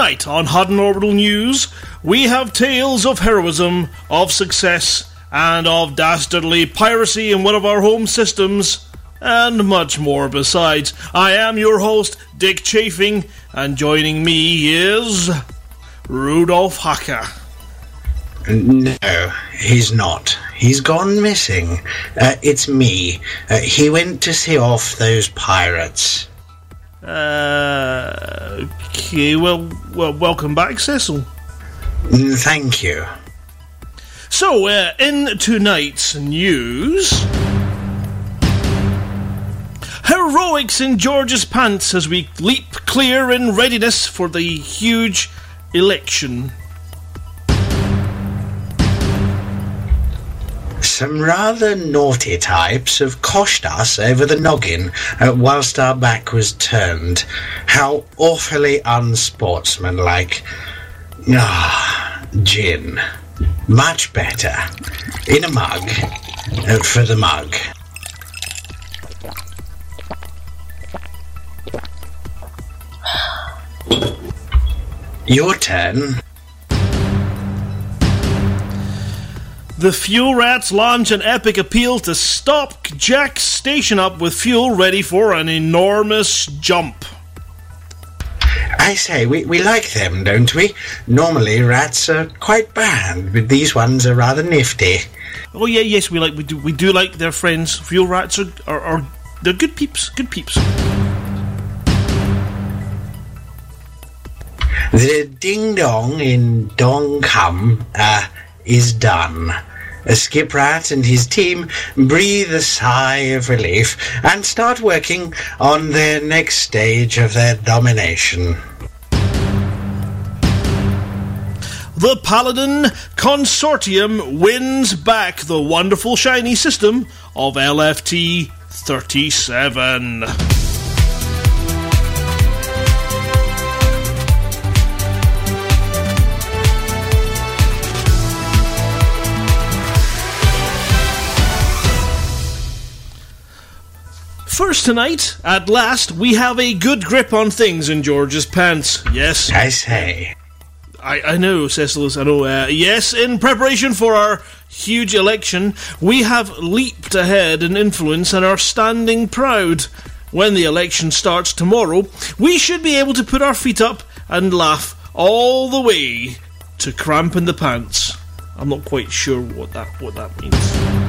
Tonight on Hutton Orbital News, we have tales of heroism, of success, and of dastardly piracy in one of our home systems, and much more besides. I am your host, Dick Chafing, and joining me is Rudolf Hacker. No, he's not. He's gone missing. Uh, it's me. Uh, he went to see off those pirates. Uh, okay, well, well, welcome back, Cecil. Thank you. So, uh, in tonight's news. Heroics in George's pants as we leap clear in readiness for the huge election. Some rather naughty types have coshed us over the noggin uh, whilst our back was turned. How awfully unsportsmanlike. Ah, gin. Much better. In a mug. Uh, for the mug. Your turn. The Fuel Rats launch an epic appeal to stop Jack's station up with fuel ready for an enormous jump. I say, we, we like them, don't we? Normally, rats are quite bad, but these ones are rather nifty. Oh yeah, yes, we like we do we do like their friends. Fuel Rats are are, are they're good peeps, good peeps. The ding dong in Dongkum uh, is done. Skip Rat and his team breathe a sigh of relief and start working on their next stage of their domination. The Paladin Consortium wins back the wonderful shiny system of LFT 37. First tonight, at last, we have a good grip on things in George's pants. Yes, I say. I, I know, Cecilus, I know. Uh, yes, in preparation for our huge election, we have leaped ahead in influence and are standing proud. When the election starts tomorrow, we should be able to put our feet up and laugh all the way to cramp in the pants. I'm not quite sure what that what that means.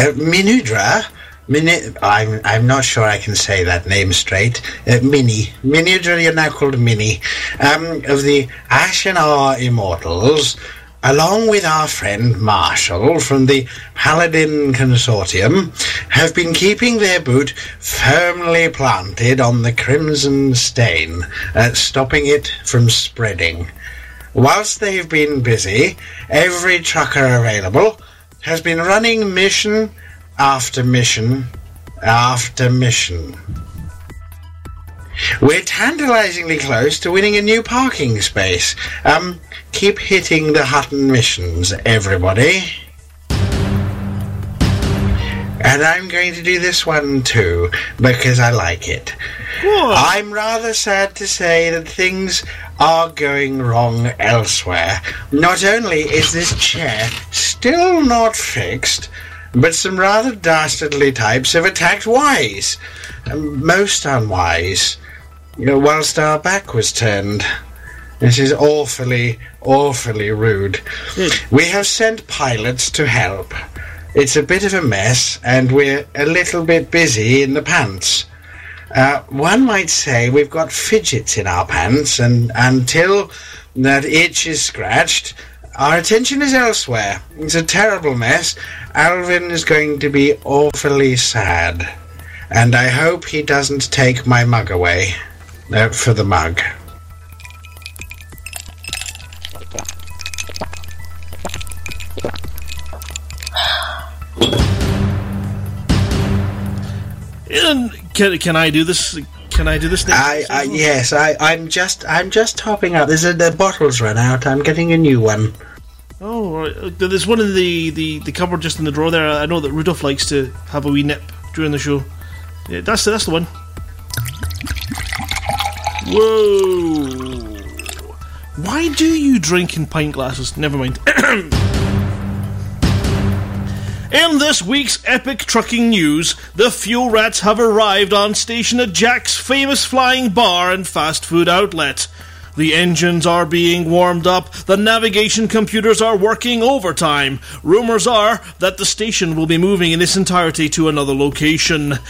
Uh, Minudra? Mini- I'm, I'm not sure I can say that name straight. Uh, Mini. Minudra, you're now called Mini. Um, of the Ashenar Immortals, along with our friend Marshall from the Paladin Consortium, have been keeping their boot firmly planted on the Crimson Stain, uh, stopping it from spreading. Whilst they've been busy, every trucker available has been running mission after mission after mission. We're tantalizingly close to winning a new parking space. Um, keep hitting the Hutton missions, everybody. And I'm going to do this one too, because I like it. I'm rather sad to say that things are going wrong elsewhere. Not only is this chair still not fixed, but some rather dastardly types have attacked Wise. Um, Most unwise. You know, whilst our back was turned. This is awfully, awfully rude. We have sent pilots to help. It's a bit of a mess, and we're a little bit busy in the pants. Uh, one might say we've got fidgets in our pants, and until that itch is scratched, our attention is elsewhere. It's a terrible mess. Alvin is going to be awfully sad, and I hope he doesn't take my mug away uh, for the mug. And can, can I do this? Can I do this next? I, I yes, I, I'm just, I'm just topping up. There's a, the bottle's run out. I'm getting a new one. Oh, right. Uh, there's one in the, the, the cupboard just in the drawer there. I know that Rudolph likes to have a wee nip during the show. Yeah, that's the, that's the one. Whoa. Why do you drink in pint glasses? Never mind. In this week's epic trucking news, the fuel rats have arrived on station at Jack's famous flying bar and fast food outlet. The engines are being warmed up, the navigation computers are working overtime. Rumours are that the station will be moving in its entirety to another location.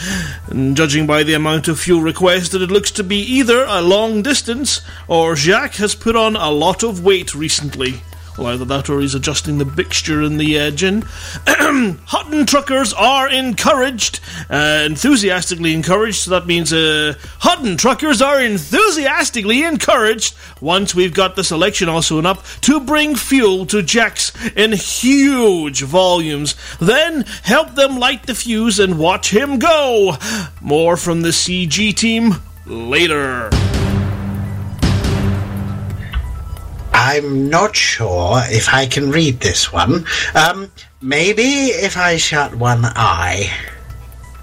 And judging by the amount of fuel requested, it looks to be either a long distance or Jacques has put on a lot of weight recently. Either that or he's adjusting the mixture in the gin. Hutton truckers are encouraged, uh, enthusiastically encouraged. So that means uh, Hutton truckers are enthusiastically encouraged, once we've got the selection also up, to bring fuel to Jack's in huge volumes. Then help them light the fuse and watch him go. More from the CG team later. I'm not sure if I can read this one. Um, maybe if I shut one eye.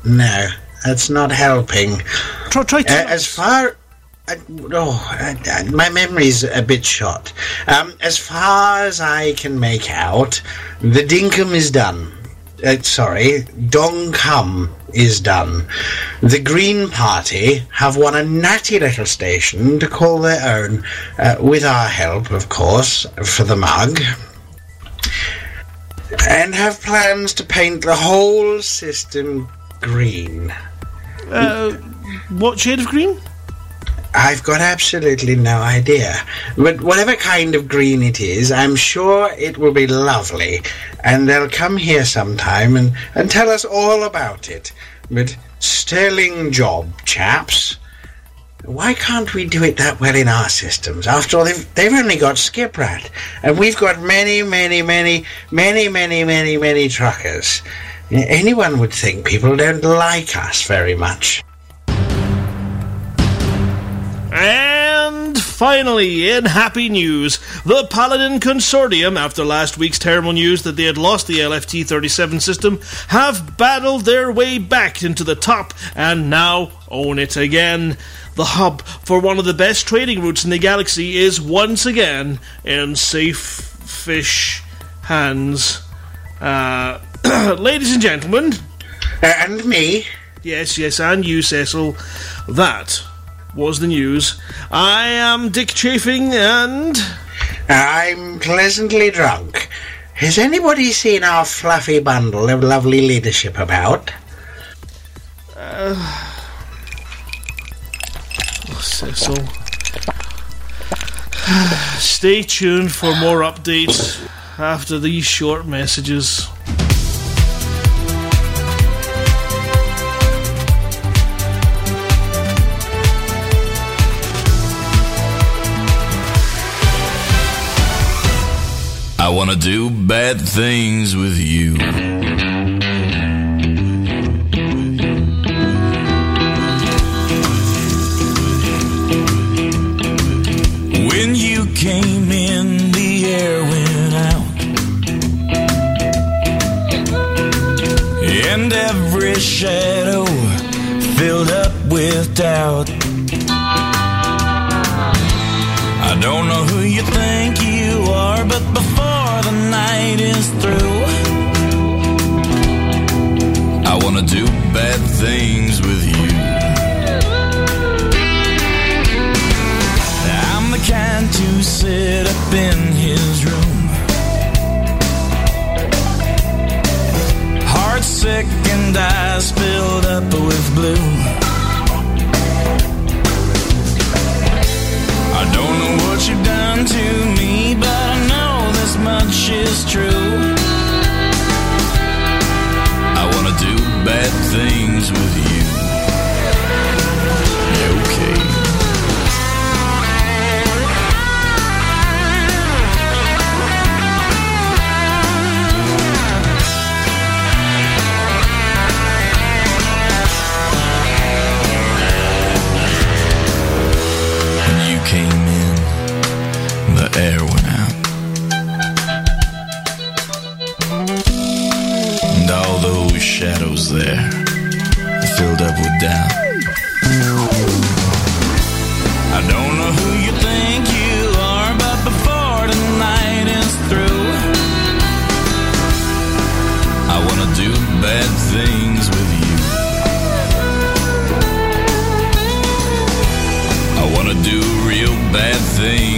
No, that's not helping. Try, try uh, as far. Uh, oh, uh, my memory's a bit shot. Um, as far as I can make out, the dinkum is done. Uh, sorry, Dongkum is done. The Green Party have won a natty little station to call their own, uh, with our help, of course, for the mug, and have plans to paint the whole system green. Uh, what shade of green? I've got absolutely no idea. But whatever kind of green it is, I'm sure it will be lovely. And they'll come here sometime and, and tell us all about it. But sterling job, chaps. Why can't we do it that well in our systems? After all, they've, they've only got Skiprat. And we've got many, many, many, many, many, many, many truckers. Anyone would think people don't like us very much. And finally, in happy news, the Paladin Consortium, after last week's terrible news that they had lost the LFT 37 system, have battled their way back into the top and now own it again. The hub for one of the best trading routes in the galaxy is once again in safe fish hands. Uh, ladies and gentlemen. And me. Yes, yes, and you, Cecil. That was the news. I am Dick Chafing, and. I'm pleasantly drunk. Has anybody seen our fluffy bundle of lovely leadership about? Uh, oh, Cecil. Stay tuned for more updates after these short messages. I wanna do bad things with you. When you came in, the air went out. And every shadow filled up with doubt. I don't know who you think you are, but before the night is through, I wanna do bad things with you. I'm the kind to sit up in his room, heart sick and eyes filled up with blue. I don't know what you've done to things with you. Okay. When you came in, the air went out. And all those shadows there filled up with doubt. I don't know who you think you are, but before the night is through, I wanna do bad things with you. I wanna do real bad things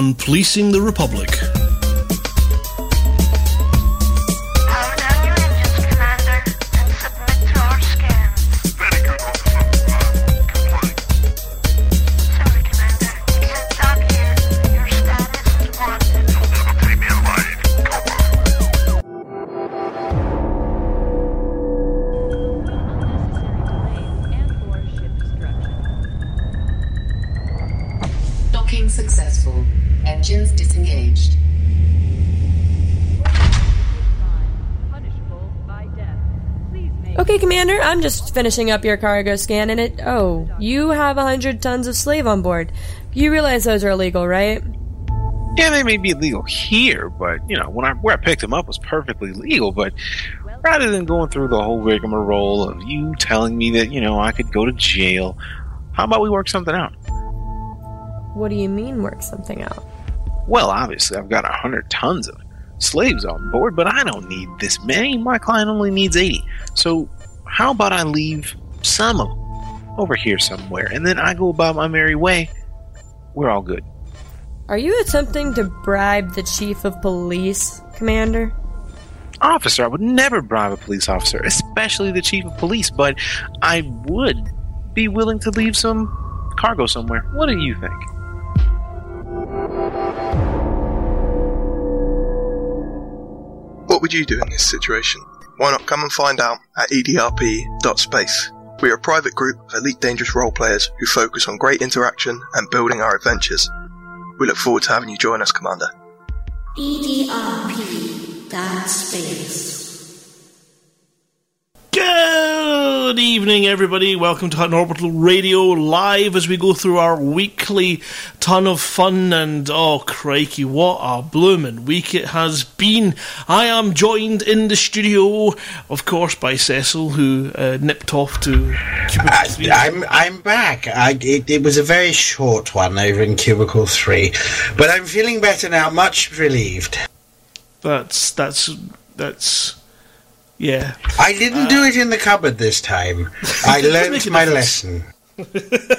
on Policing the Republic. Finishing up your cargo scan and it. Oh, you have a hundred tons of slave on board. You realize those are illegal, right? Yeah, they may be illegal here, but you know, when I where I picked them up was perfectly legal. But rather than going through the whole rigmarole of you telling me that you know I could go to jail, how about we work something out? What do you mean, work something out? Well, obviously I've got a hundred tons of slaves on board, but I don't need this many. My client only needs eighty. So how about I leave some of them over here somewhere, and then I go about my merry way. We're all good. Are you attempting to bribe the chief of police, Commander? officer. I would never bribe a police officer, especially the chief of police, but I would be willing to leave some cargo somewhere. What do you think? What would you do in this situation? Why not come and find out at edrp.space? We are a private group of elite dangerous role players who focus on great interaction and building our adventures. We look forward to having you join us, Commander. EDRP, that space. Good evening, everybody. Welcome to Hutton Orbital Radio live as we go through our weekly ton of fun. And oh, crikey, what a blooming week it has been! I am joined in the studio, of course, by Cecil, who uh, nipped off to 3. I'm I'm back. I, it, it was a very short one over in Cubicle Three, but I'm feeling better now. Much relieved. That's that's that's yeah. I didn't do it in the cupboard this time. I Doesn't learnt make a my difference. lesson.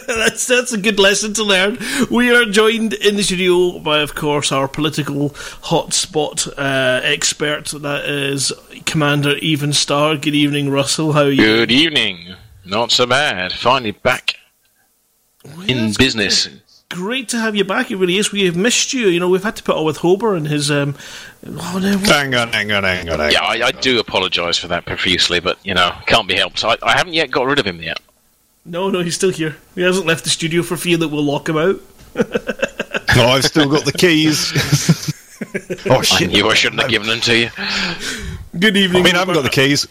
that's that's a good lesson to learn. We are joined in the studio by, of course, our political hotspot uh, expert. That is Commander Even Star. Good evening, Russell. How are you? Good evening. Not so bad. Finally back Well, in that's business. Great to have you back. It really is. We have missed you. You know, we've had to put up with Hober and his. Um, oh, no, what- Hang on, hang on, hang on. Yeah, I, I do apologise for that profusely, but you know, can't be helped. I, I haven't yet got rid of him yet. no, no, he's still here. He hasn't left the studio for fear that we'll lock him out. No, I've still got the keys. oh I knew I shouldn't have given them to you. Good evening. I mean, I haven't got the keys.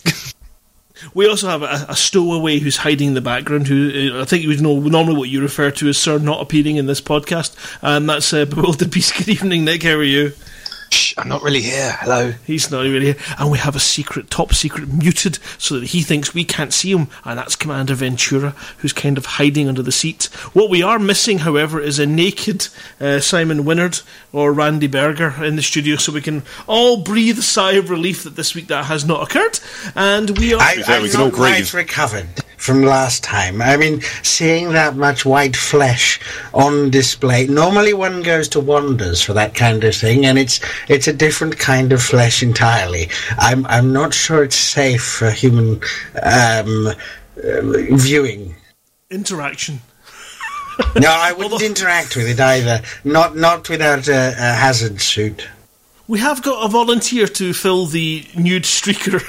We also have a, a stowaway who's hiding in the background. Who uh, I think you would know normally what you refer to as Sir not appearing in this podcast, and that's uh, Bewildered Beast. Good evening, Nick. How are you? Shh, I'm not really here. Hello. He's not really here, and we have a secret, top secret, muted, so that he thinks we can't see him, and that's Commander Ventura, who's kind of hiding under the seat. What we are missing, however, is a naked uh, Simon Winard or Randy Berger in the studio, so we can all breathe a sigh of relief that this week that has not occurred, and we are. I, fair, I'm we can all not quite breathe. recovered from last time. I mean, seeing that much white flesh on display. Normally, one goes to Wonders for that kind of thing, and it's it's a different kind of flesh entirely. I'm I'm not sure it's safe for human um, uh, viewing. interaction. no, I wouldn't interact with it either. Not not without a, a hazard suit. We have got a volunteer to fill the nude streaker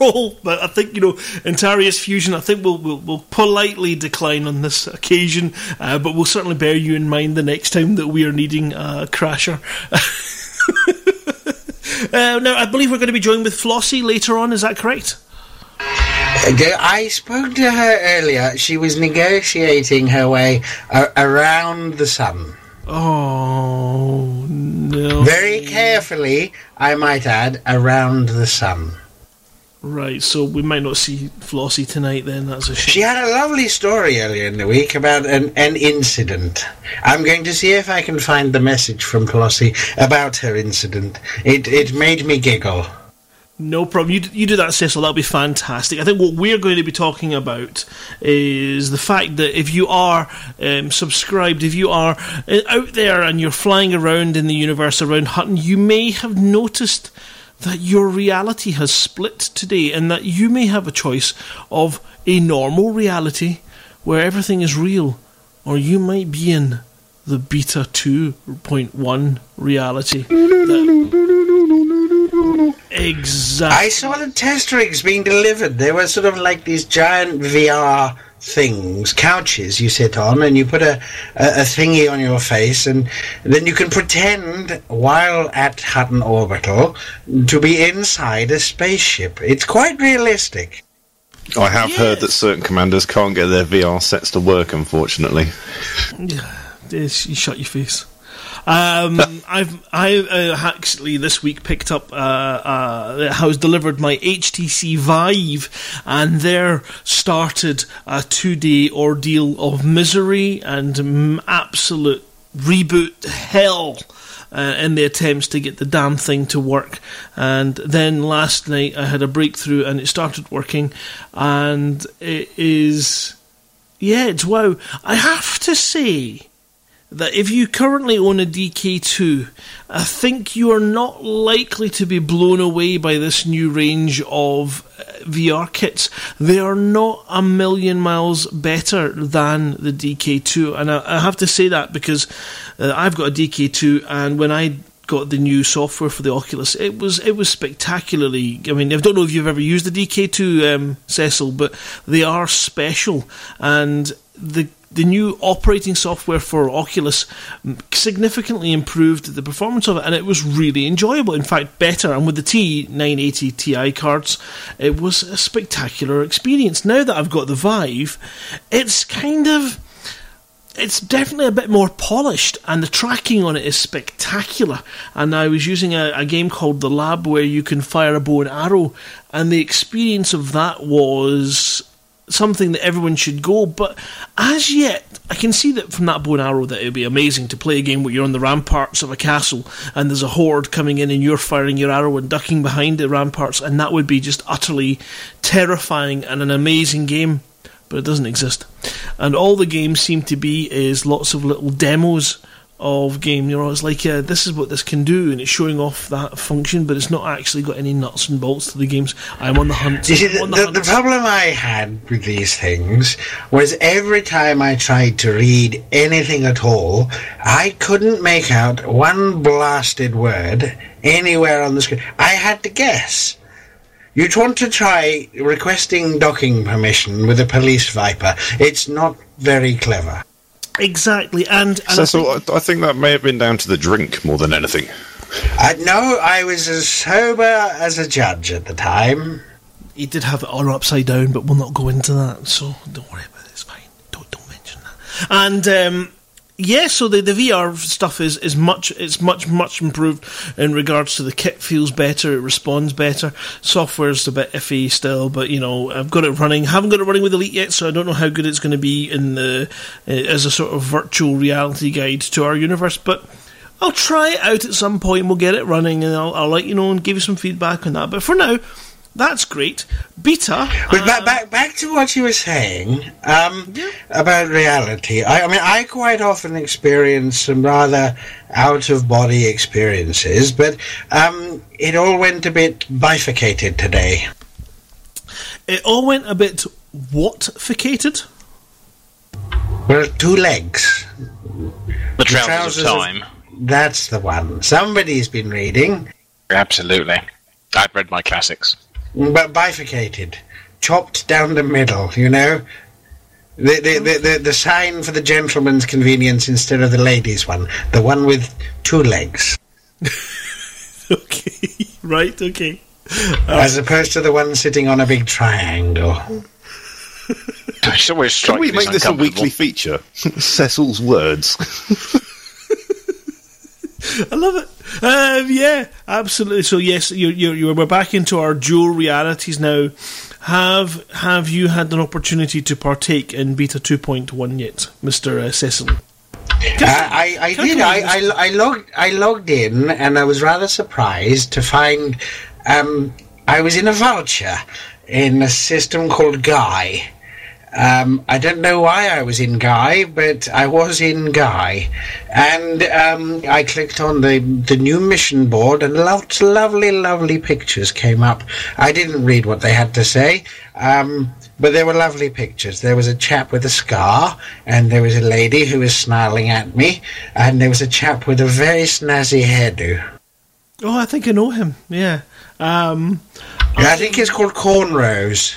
role, but I think you know Antares Fusion. I think we'll we'll, we'll politely decline on this occasion, uh, but we'll certainly bear you in mind the next time that we are needing a crasher. uh, now, I believe we're going to be joined with Flossie later on. Is that correct? I spoke to her earlier. She was negotiating her way a- around the sun. Oh no! Very carefully, I might add, around the sun. Right, so we might not see Flossie tonight. Then that's a shame. She had a lovely story earlier in the week about an, an incident. I'm going to see if I can find the message from Flossie about her incident. It it made me giggle. No problem. You, you do that, Cecil. That'll be fantastic. I think what we're going to be talking about is the fact that if you are um, subscribed, if you are uh, out there and you're flying around in the universe around Hutton, you may have noticed that your reality has split today and that you may have a choice of a normal reality where everything is real, or you might be in the beta 2.1 reality. Exactly. I saw the test rigs being delivered. They were sort of like these giant VR things, couches you sit on, and you put a, a, a thingy on your face, and then you can pretend while at Hutton Orbital to be inside a spaceship. It's quite realistic. I have heard that certain commanders can't get their VR sets to work, unfortunately. Yes, you shut your face. Um, I've I uh, actually this week picked up uh, uh, delivered my HTC Vive, and there started a two day ordeal of misery and absolute reboot hell. Uh, in the attempts to get the damn thing to work, and then last night I had a breakthrough and it started working, and it is, yeah, it's wow. I have to say, that if you currently own a DK2, I think you are not likely to be blown away by this new range of uh, VR kits. They are not a million miles better than the DK2, and I, I have to say that because uh, I've got a DK2, and when I got the new software for the Oculus. It was it was spectacularly. I mean, I don't know if you've ever used the DK2, um, Cecil, but they are special, and the the new operating software for Oculus significantly improved the performance of it, and it was really enjoyable. In fact, better. And with the T980 Ti cards, it was a spectacular experience. Now that I've got the Vive, it's kind of it's definitely a bit more polished, and the tracking on it is spectacular. And I was using a, a, game called The Lab where you can fire a bow and arrow, and the experience of that was something that everyone should go. But as yet, I can see that from that bow and arrow that it would be amazing to play a game where you're on the ramparts of a castle and there's a horde coming in and you're firing your arrow and ducking behind the ramparts, and that would be just utterly terrifying and an amazing game but it doesn't exist. And all the games seem to be is lots of little demos of game. You know, it's like uh, this is what this can do, and it's showing off that function, but it's not actually got any nuts and bolts to the games. I'm on the hunt. You see, the, the, hunt. the problem I had with these things was every time I tried to read anything at all, I couldn't make out one blasted word anywhere on the screen. I had to guess. You'd want to try requesting docking permission with a police viper. It's not very clever. Exactly, and, and So, I so think- I, I think that may have been down to the drink more than anything. Uh, no, I was as sober as a judge at the time. he did have it all upside down, but we'll not go into that. So don't worry about it. It's fine. Don't don't mention that. And um, yeah, so the, the VR stuff is, is much it's much much improved in regards to the kit feels better, it responds better. Software's a bit iffy still, but you know I've got it running. Haven't got it running with Elite yet, so I don't know how good it's going to be in the uh, as a sort of virtual reality guide to our universe, but. I'll try it out at some point. We'll get it running, and I'll, I'll let you know and give you some feedback on that. But for now, that's great. Beta. But uh, back, back, back to what you were saying um, about reality. I, I mean, I quite often experience some rather out of body experiences, but um, it all went a bit bifurcated today. it all went a bit what-ficated. Well, two legs. The trousers, trousers of of- time. That's the one. Somebody's been reading, Absolutely. I've read my classics. Mm, but bifurcated, chopped down the middle. You know, the the, the, the the sign for the gentleman's convenience instead of the ladies' one, the one with two legs, okay, right, okay. Uh, as opposed to the one sitting on a big triangle. It's always Can strike we make as this a weekly feature? Cecil's words. I love it. Um, yeah, absolutely. So yes, you you we're back into our dual realities now. Have have you had an opportunity to partake in beta two point one yet, Mister uh, Cecily? I, I, I did. I. I, I logged. I logged in, and I was rather surprised to find um, I was in a vulture in a system called Guy. Um, I don't know why I was in Guy, but I was in Guy, and um, I clicked on the the new mission board, and lots lovely, lovely pictures came up. I didn't read what they had to say. Um, but there were lovely pictures. There was a chap with a scar, and there was a lady who was snarling at me, and there was a chap with a very snazzy hairdo. Oh, I think I know him. Yeah. Um, I think it's called cornrows.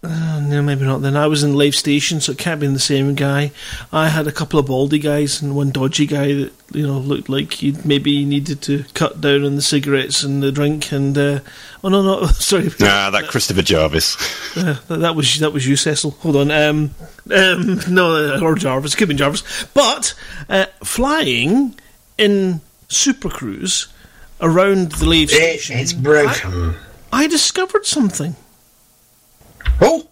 Uh, no, maybe not. Then I was in Lave Station, so it can't be the same guy. I had a couple of baldy guys and one dodgy guy that you know looked like he maybe needed to cut down on the cigarettes and the drink. And uh, oh no, no, sorry. nah, that Christopher Jarvis. Uh, that, that was that was you, Cecil. Hold on. Um, um, no, uh, or Jarvis. Could be Jarvis. But uh, flying in Super Cruise around the Leave It, it's broken. I, I discovered something. Oh,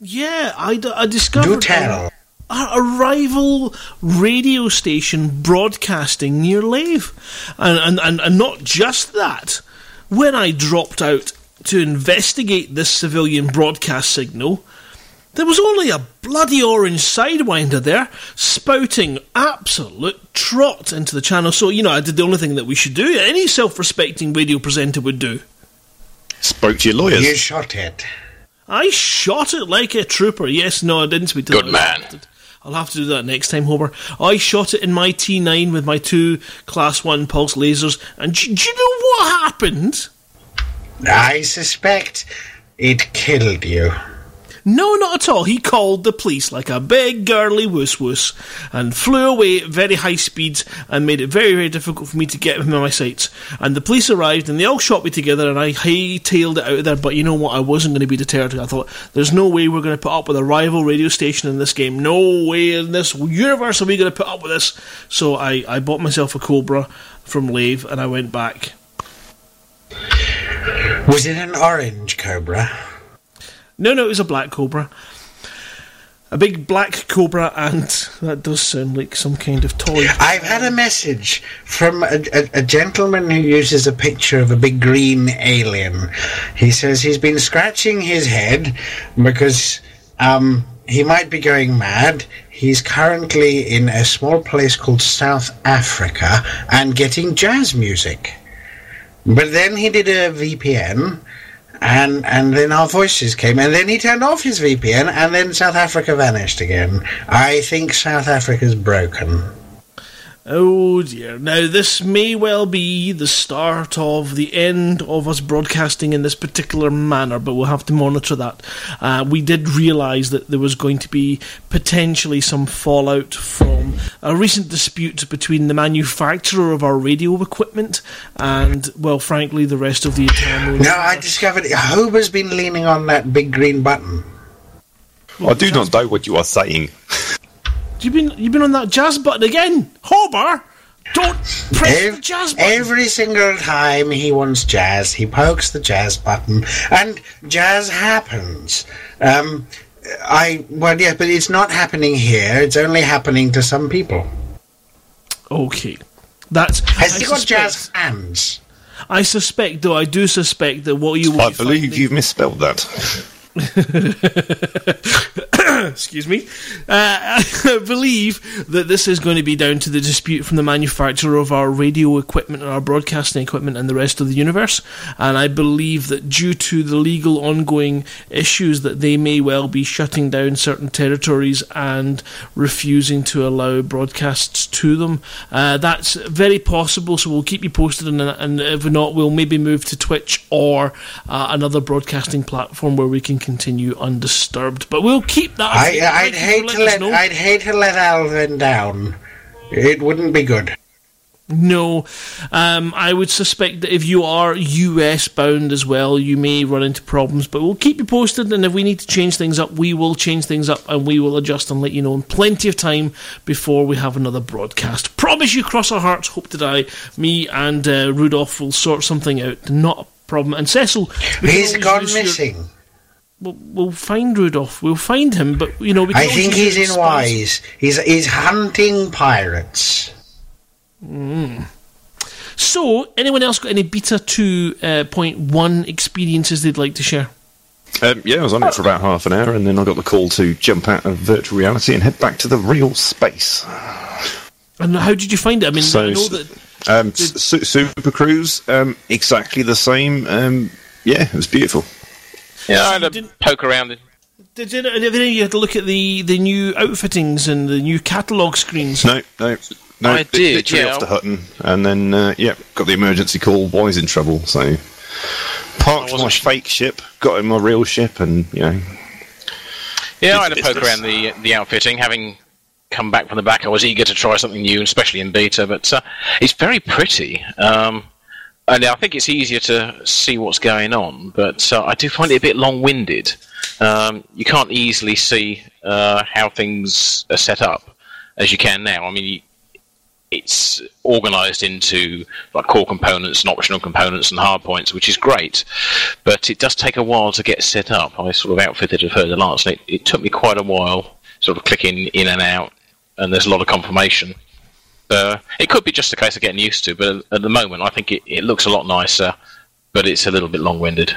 Yeah, I, d- I discovered do tell. Um, a, a rival radio station broadcasting near Lave. And, and, and, and not just that. When I dropped out to investigate this civilian broadcast signal, there was only a bloody orange sidewinder there, spouting absolute trot into the channel. So, you know, I did the only thing that we should do, any self respecting radio presenter would do. Spoke to your lawyers. You shot it. I shot it like a trooper. Yes, no, I didn't speak to Good man. I'll have to do that next time, Homer. I shot it in my T9 with my two Class 1 pulse lasers, and do, do you know what happened? I suspect it killed you. No, not at all. He called the police like a big girly woos woos and flew away at very high speeds and made it very, very difficult for me to get him in my sights. And the police arrived and they all shot me together and I hightailed it out of there. But you know what? I wasn't going to be deterred. I thought, there's no way we're going to put up with a rival radio station in this game. No way in this universe are we going to put up with this. So I, I bought myself a Cobra from Lave and I went back. Was it an orange cobra? No, no, it was a black cobra. A big black cobra, and that does sound like some kind of toy. I've had a message from a, a, a gentleman who uses a picture of a big green alien. He says he's been scratching his head because um, he might be going mad. He's currently in a small place called South Africa and getting jazz music. But then he did a VPN. And and then our voices came, and then he turned off his VPN, and then South Africa vanished again. I think South Africa's broken. Oh dear. Now, this may well be the start of the end of us broadcasting in this particular manner, but we'll have to monitor that. Uh, we did realise that there was going to be potentially some fallout from a recent dispute between the manufacturer of our radio equipment and, well, frankly, the rest of the entire. No, I discovered Hober's been leaning on that big green button. I do not know what you are saying. You've been you've been on that jazz button again, Hober. Don't press Ev- the jazz button. Every single time he wants jazz, he pokes the jazz button, and jazz happens. Um, I well, yeah, but it's not happening here. It's only happening to some people. Okay, that's. Has I he got jazz hands? I suspect, though, I do suspect that what you will I believe finding- you've misspelled that. excuse me, uh, I believe that this is going to be down to the dispute from the manufacturer of our radio equipment and our broadcasting equipment and the rest of the universe. And I believe that due to the legal ongoing issues, that they may well be shutting down certain territories and refusing to allow broadcasts to them. Uh, that's very possible. So we'll keep you posted, and, and if not, we'll maybe move to Twitch or uh, another broadcasting platform where we can continue undisturbed. But we'll keep that. I, I'd hate to let. I'd hate to let Alvin down. It wouldn't be good. No, um, I would suspect that if you are US bound as well, you may run into problems. But we'll keep you posted, and if we need to change things up, we will change things up, and we will adjust and let you know in plenty of time before we have another broadcast. Promise you, cross our hearts, hope to die. Me and uh, Rudolph will sort something out. Not a problem. And Cecil, he's gone use your- missing. We'll, we'll find Rudolph. We'll find him, but you know we. I think he's in spies. Wise. He's he's hunting pirates. Mm. So, anyone else got any beta two uh, point one experiences they'd like to share? Um, yeah, I was on it for about half an hour, and then I got the call to jump out of virtual reality and head back to the real space. And how did you find it? I mean, So, I know that um, S- Su- Super Cruise, um, exactly the same. Um, yeah, it was beautiful. Yeah, I had a poke around it. did you, did you you had to look at the, the new outfittings and the new catalogue screens? No, no, no. I li- did, literally yeah. off to Hutton, and then uh, yeah, got the emergency call. Boy's in trouble, so parked my fake ship, got in my real ship, and you know, Yeah, I had a It's poke around the the outfitting, having come back from the back. I was eager to try something new, especially in beta. But uh, it's very pretty, um, and I think it's easier to see what's going on. But uh, I do find it a bit long-winded. Um, you can't easily see uh, how things are set up as you can now. I mean. It's organized into like core components and optional components and hard points, which is great. But it does take a while to get set up. I sort of outfitted a Fer-de-Lance, and it, it took me quite a while, sort of clicking in and out, and there's a lot of confirmation. Uh, it could be just a case of getting used to, but at the moment, I think it, it looks a lot nicer, but it's a little bit long-winded.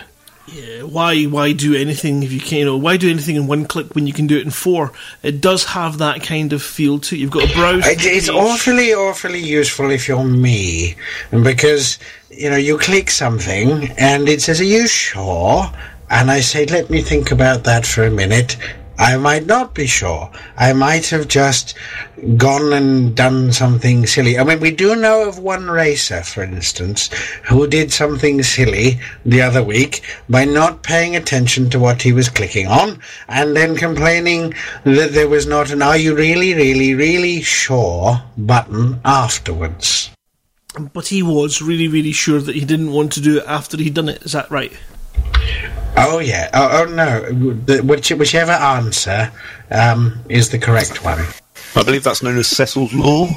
Yeah, why why do anything if you can? You know, why do anything in one click when you can do it in four? It does have that kind of feel to it. You've got a browse. It, it's awfully, awfully useful if you're me, because you know you click something and it says, "Are you sure?" And I say, "Let me think about that for a minute." I might not be sure. I might have just gone and done something silly. I mean, we do know of one racer, for instance, who did something silly the other week by not paying attention to what he was clicking on and then complaining that there was not an are you really, really, really sure button afterwards. But he was really, really sure that he didn't want to do it after he'd done it. Is that right? Oh, yeah. Oh, oh no. The, which, whichever answer um, is the correct one. I believe that's known as Cecil's law.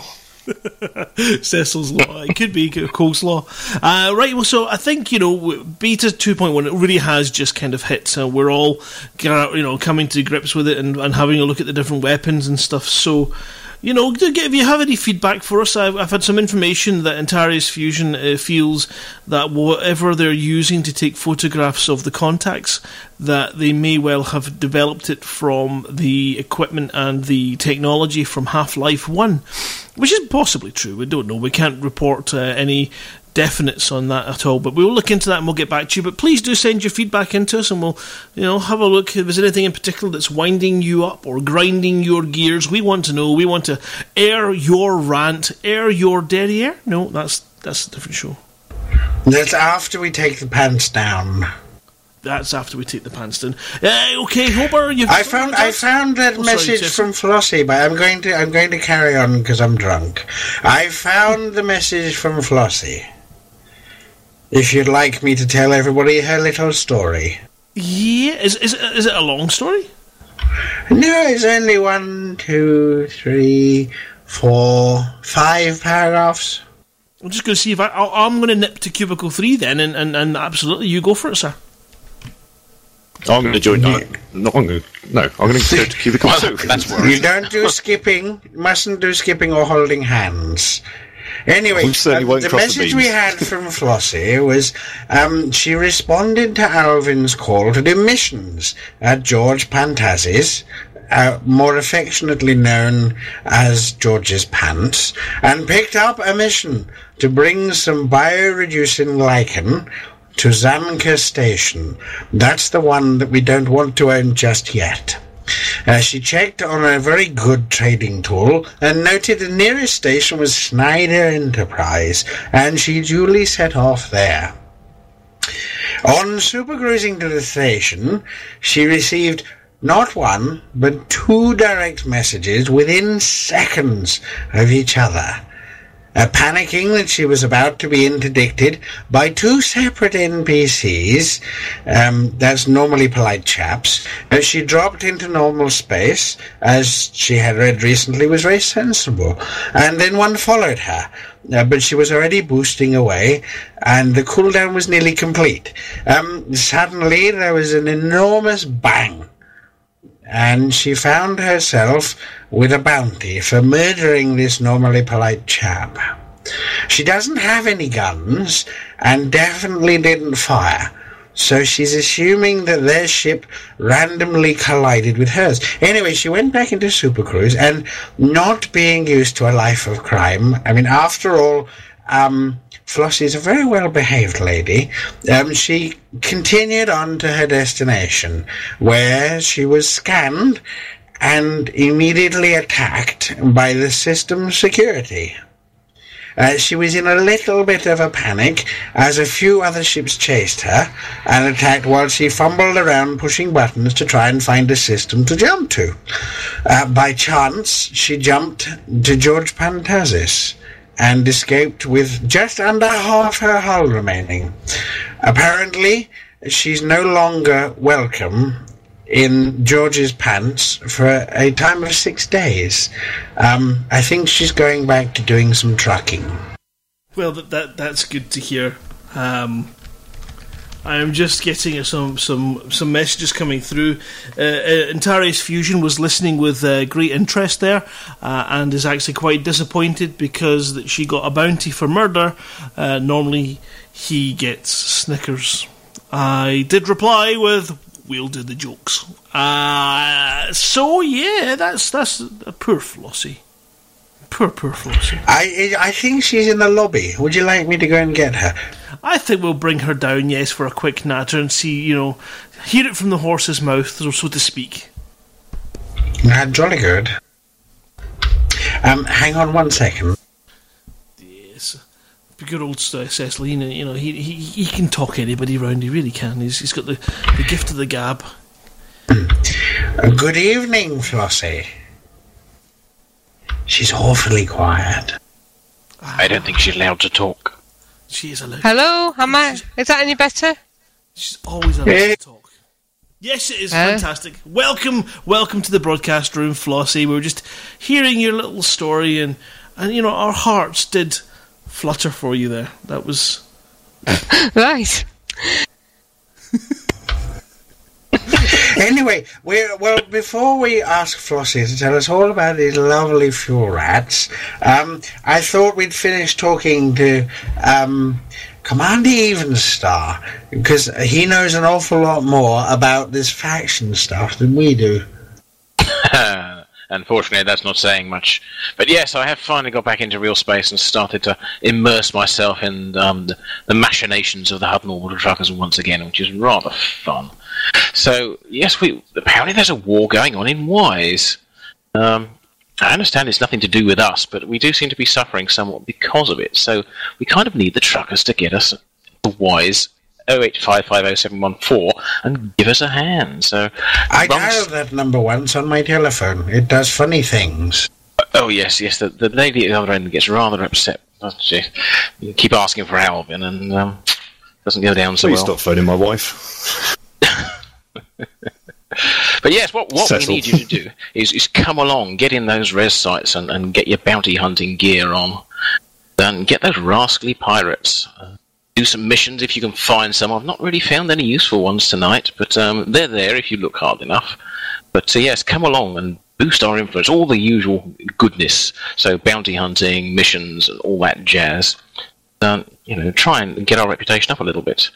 Cecil's law. It could be Cole's law. Uh, right. Well, so I think you know, beta 2.1 it really has just kind of hit. So we're all you know coming to grips with it and, and having a look at the different weapons and stuff. So. You know, do get- if you have any feedback for us, I've, I've had some information that Antares Fusion uh, feels that whatever they're using to take photographs of the contacts, that they may well have developed it from the equipment and the technology from Half Life 1, which is possibly true. We don't know. We can't report uh, any definites on that at all, but we'll look into that and we'll get back to you. But please do send your feedback into us and we'll, you know, have a look. If there's anything in particular that's winding you up or grinding your gears, we want to know. We want to air your rant, air your derriere. No, that's that's a different show. That's after we take the pants down. That's after we take the pants down. Uh, okay, Homer, you've. I found I found that Oh, message Jeff. from Flossie, but I'm going to I'm going to carry on because I'm drunk. I found the message from Flossie. If you'd like me to tell everybody her little story. Yeah, is is it, is it a long story? No, it's only one, two, three, four, five paragraphs. I'm just going to see if I. I'll, I'm going to nip to cubicle three then, and, and, and absolutely, you go for it, sir. I'm going to join. No, no, I'm going to. No, I'm going to go to cubicle two. That's You don't do skipping. Mustn't do skipping or holding hands. Anyway, um, won't the the message we had from Flossie was um, she responded to Alvin's call to do missions at George Pantazis, uh, more affectionately known as George's Pants, and picked up a mission to bring some bioreducing lichen to Zamka Station. That's the one that we don't want to own just yet. Uh, she checked on a very good trading tool and noted the nearest station was Snyder Enterprise, and she duly set off there. On supercruising to the station, she received not one, but two direct messages within seconds of each other. Uh, panicking that she was about to be interdicted by two separate NPCs, um, that's normally polite chaps, as she dropped into normal space, as she had read recently was very sensible, and then one followed her. Uh, but she was already boosting away, and the cooldown was nearly complete. Um, suddenly, there was an enormous bang and she found herself with a bounty for murdering this normally polite chap. She doesn't have any guns and definitely didn't fire. So she's assuming that their ship randomly collided with hers. Anyway, she went back into Super Cruise and not being used to a life of crime. I mean, after all, um, Flossie is a very well behaved lady. Um, she continued on to her destination, where she was scanned and immediately attacked by the system security. Uh, she was in a little bit of a panic as a few other ships chased her and attacked while she fumbled around pushing buttons to try and find a system to jump to. Uh, by chance, she jumped to George Pantazis and escaped with just under half her hull remaining. Apparently, she's no longer welcome in George's pants for a time of six days. Um, I think she's going back to doing some trucking. Well, that, that that's good to hear. Um, I am just getting some some some messages coming through. Uh, uh, Antares Fusion was listening with uh, great interest there, uh, and is actually quite disappointed because that she got a bounty for murder. Uh, normally, he gets Snickers. I did reply with, "We'll do the jokes." Uh, so yeah, that's that's a poor Flossie. Poor poor Flossie. I I think she's in the lobby. Would you like me to go and get her? I think we'll bring her down, yes, for a quick natter and see, you know, hear it from the horse's mouth, so to speak. Ah, jolly good. Um, hang on one second. Yes. The good old Cecily, you know, he, he he can talk anybody round, he really can. He's, he's got the, the gift of the gab. Uh, Good evening, Flossie. She's awfully quiet. I don't think she's allowed to talk. She is allowed. Hello, am I? Is that any better? She's always allowed to talk. Yes, it is Huh? fantastic. Welcome, welcome to the broadcast room, Flossie. We were just hearing your little story, and and you know our hearts did flutter for you there. That was right. Anyway, we're, well, before we ask Flossie to tell us all about these lovely fuel rats, um, I thought we'd finish talking to um, Commander Evenstar, because he knows an awful lot more about this faction stuff than we do. Unfortunately, that's not saying much. But yes, I have finally got back into real space and started to immerse myself in um, the, the machinations of the Hub Orbital Truckers once again, which is rather fun. So yes, we apparently there's a war going on in Wise. Um, I understand it's nothing to do with us, but we do seem to be suffering somewhat because of it. So we kind of need the truckers to get us the Wise 0855014 and give us a hand. So I Ron's- dialed that number once on my telephone. It does funny things. Oh yes, yes. The, the lady at the other end gets rather upset, doesn't she? You keep asking for Alvin, and um, doesn't go down so Please well. stop phoning my wife. But yes, what what Cecil. we need you to do is, is come along, get in those res sites, and, and get your bounty hunting gear on, and get those rascally pirates. Uh, do some missions if you can find some. I've not really found any useful ones tonight, but um, they're there if you look hard enough. But uh, yes, come along and boost our influence. All the usual goodness. So bounty hunting, missions, and all that jazz. Um, you know, try and get our reputation up a little bit.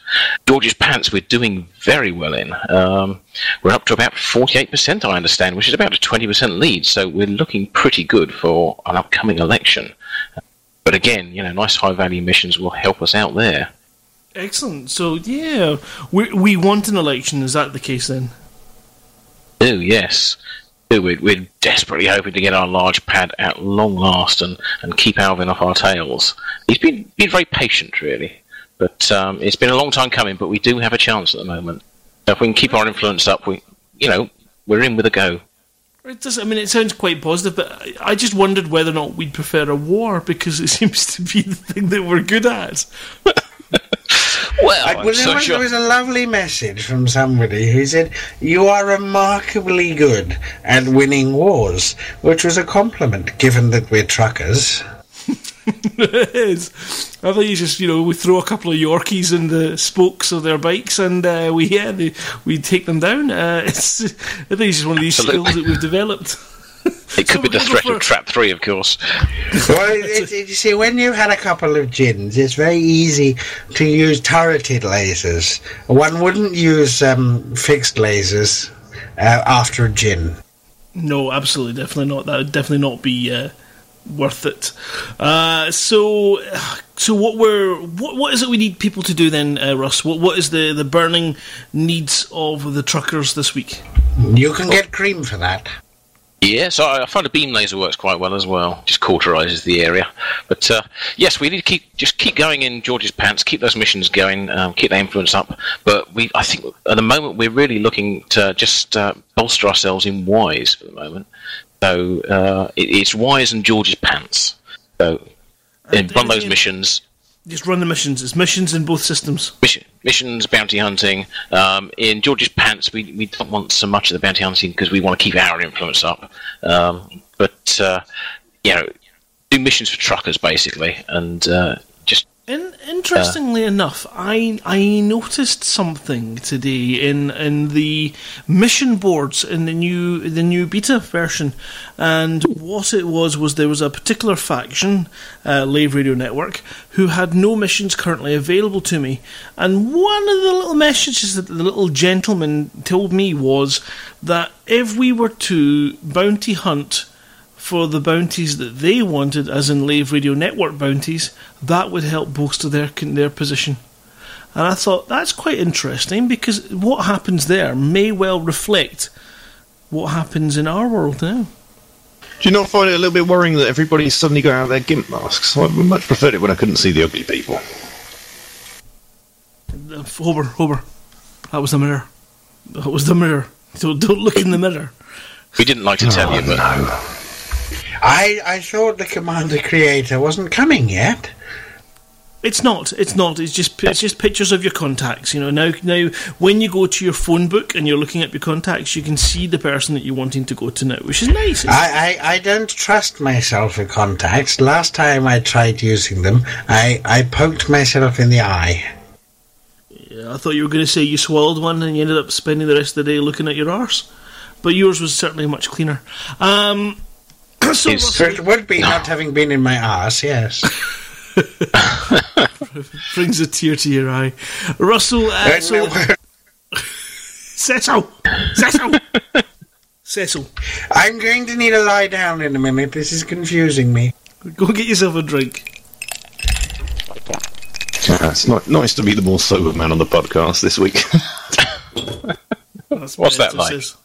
George's Pants, we're doing very well in. Um, we're up to about 48%, I understand, which is about a 20% lead. So we're looking pretty good for an upcoming election. But again, you know, nice high value missions will help us out there. Excellent. So yeah, we we want an election. Is that the case then? Oh, yes. We're, we're desperately hoping to get our large pad at long last and, and keep Alvin off our tails. He's been, been very patient, really. But um, it's been a long time coming, but we do have a chance at the moment. If we can keep our influence up, we, you know, we're in with a go. It does. I mean, it sounds quite positive, but I- I just wondered whether or not we'd prefer a war because it seems to be the thing that we're good at. Well, I, I'm well, so there, was, sure- there was a lovely message from somebody who said, You are remarkably good at winning wars, which was a compliment given that we're truckers. it is. I think you just, you know, we throw a couple of Yorkies in the spokes of their bikes and uh, we yeah, they, we take them down. Uh, it's, I think it's just one of these Absolutely. skills that we've developed. it could be the threat go of Trap 3, of course. well, it, it, you see, when you've had a couple of gins, it's very easy to use turreted lasers. One wouldn't use um, fixed lasers uh, after a gin. No, absolutely, definitely not. That would definitely not be uh, worth it. Uh, so, so what we're what what is it we need people to do then, uh, Russ? What what is the the burning needs of the truckers this week? You can get cream for that. Yes, so I find a beam laser works quite well as well. Just cauterizes the area. But uh, yes, we need to keep just keep going in George's pants, keep those missions going, um, keep the influence up. But we, I think, at the moment we're really looking to just uh, bolster ourselves in Wise for the moment. So uh, it, it's Wise and George's pants. So in run those missions. Just run the missions. It's missions in both systems. Mission, missions, bounty hunting. Um, in George's pants, we, we don't want so much of the bounty hunting because we want to keep our influence up. Um, but uh, you know, do missions for truckers basically, and uh, In, interestingly enough, I I noticed something today in in the mission boards in the new the new beta version, and what it was was there was a particular faction, uh, Lave Radio Network, who had no missions currently available to me, and one of the little messages that the little gentleman told me was that if we were to bounty hunt for the bounties that they wanted, as in Lave Radio Network bounties, that would help bolster their their position. And I thought that's quite interesting because what happens there may well reflect what happens in our world now. Do you not find it a little bit worrying that everybody's suddenly got out of their gimp masks? I much preferred it when I couldn't see the ugly people. Uh, Hober, Hober, that was the mirror. That was the mirror. Don't, don't look in the mirror. we didn't like to tell you, but I, I thought the Commander Creator wasn't coming yet. It's not. It's not. It's just it's just pictures of your contacts. You know. Now now when you go to your phone book and you're looking at your contacts, you can see the person that you're wanting to go to now, which is nice. I, I, I don't trust myself with contacts. Last time I tried using them, I, I poked myself in the eye. Yeah, I thought you were going to say you swallowed one and you ended up spending the rest of the day looking at your arse. But yours was certainly much cleaner. Um, so, So it would be not having been in my arse, yes. brings a tear to your eye. Russell, uh, Uh, so, Cecil! Cecil! Cecil, I'm going to need a lie down in a minute. This is confusing me. go get yourself a drink. Yeah, it's not nice to be the more sober man on the podcast this week. That's What's that like? says.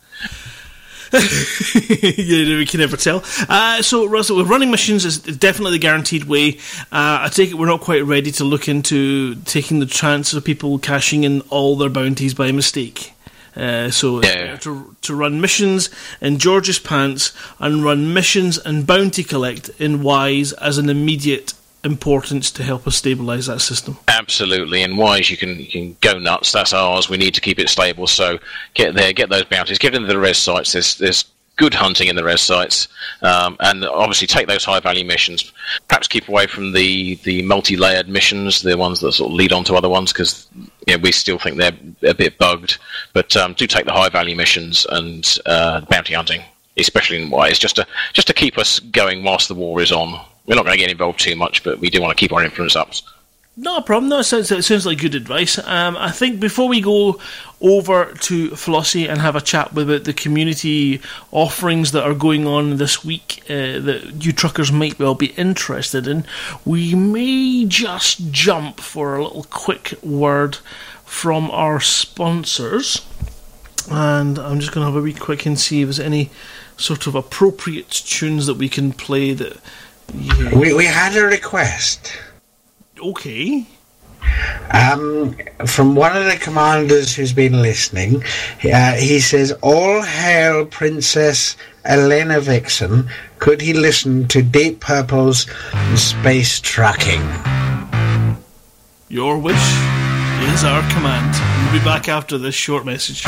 yeah, we can never tell. Uh, so, Russell, with running missions is definitely the guaranteed way. Uh, I take it we're not quite ready to look into taking the chance of people cashing in all their bounties by mistake. Uh, so, Yeah. to, to run missions in George's Pants and run missions and bounty collect in Wise as an immediate importance to help us stabilise that system. absolutely. And Wise, you can you can go nuts. That's ours. We need to keep it stable. So get there, get those bounties, get into the res sites. There's there's good hunting in the res sites, um, and obviously take those high value missions. Perhaps keep away from the, the multi layered missions, the ones that sort of lead on to other ones, because you know, we still think they're a bit bugged. But um, do take the high value missions and uh, bounty hunting, especially in wise, just to just to keep us going whilst the war is on. We're not going to get involved too much, but we do want to keep our influence up. Not a problem. No, it sounds, it sounds like good advice. Um, I think before we go over to Flossie and have a chat about the community offerings that are going on this week uh, that you truckers might well be interested in, we may just jump for a little quick word from our sponsors. And I'm just going to have a wee quick and see if there's any sort of appropriate tunes that we can play that. We, we had a request. Okay. Um, from one of the commanders who's been listening, uh, he says, All hail Princess Elena Vixen. Could he listen to Deep Purple's Space Trucking? Your wish is our command. We'll be back after this short message.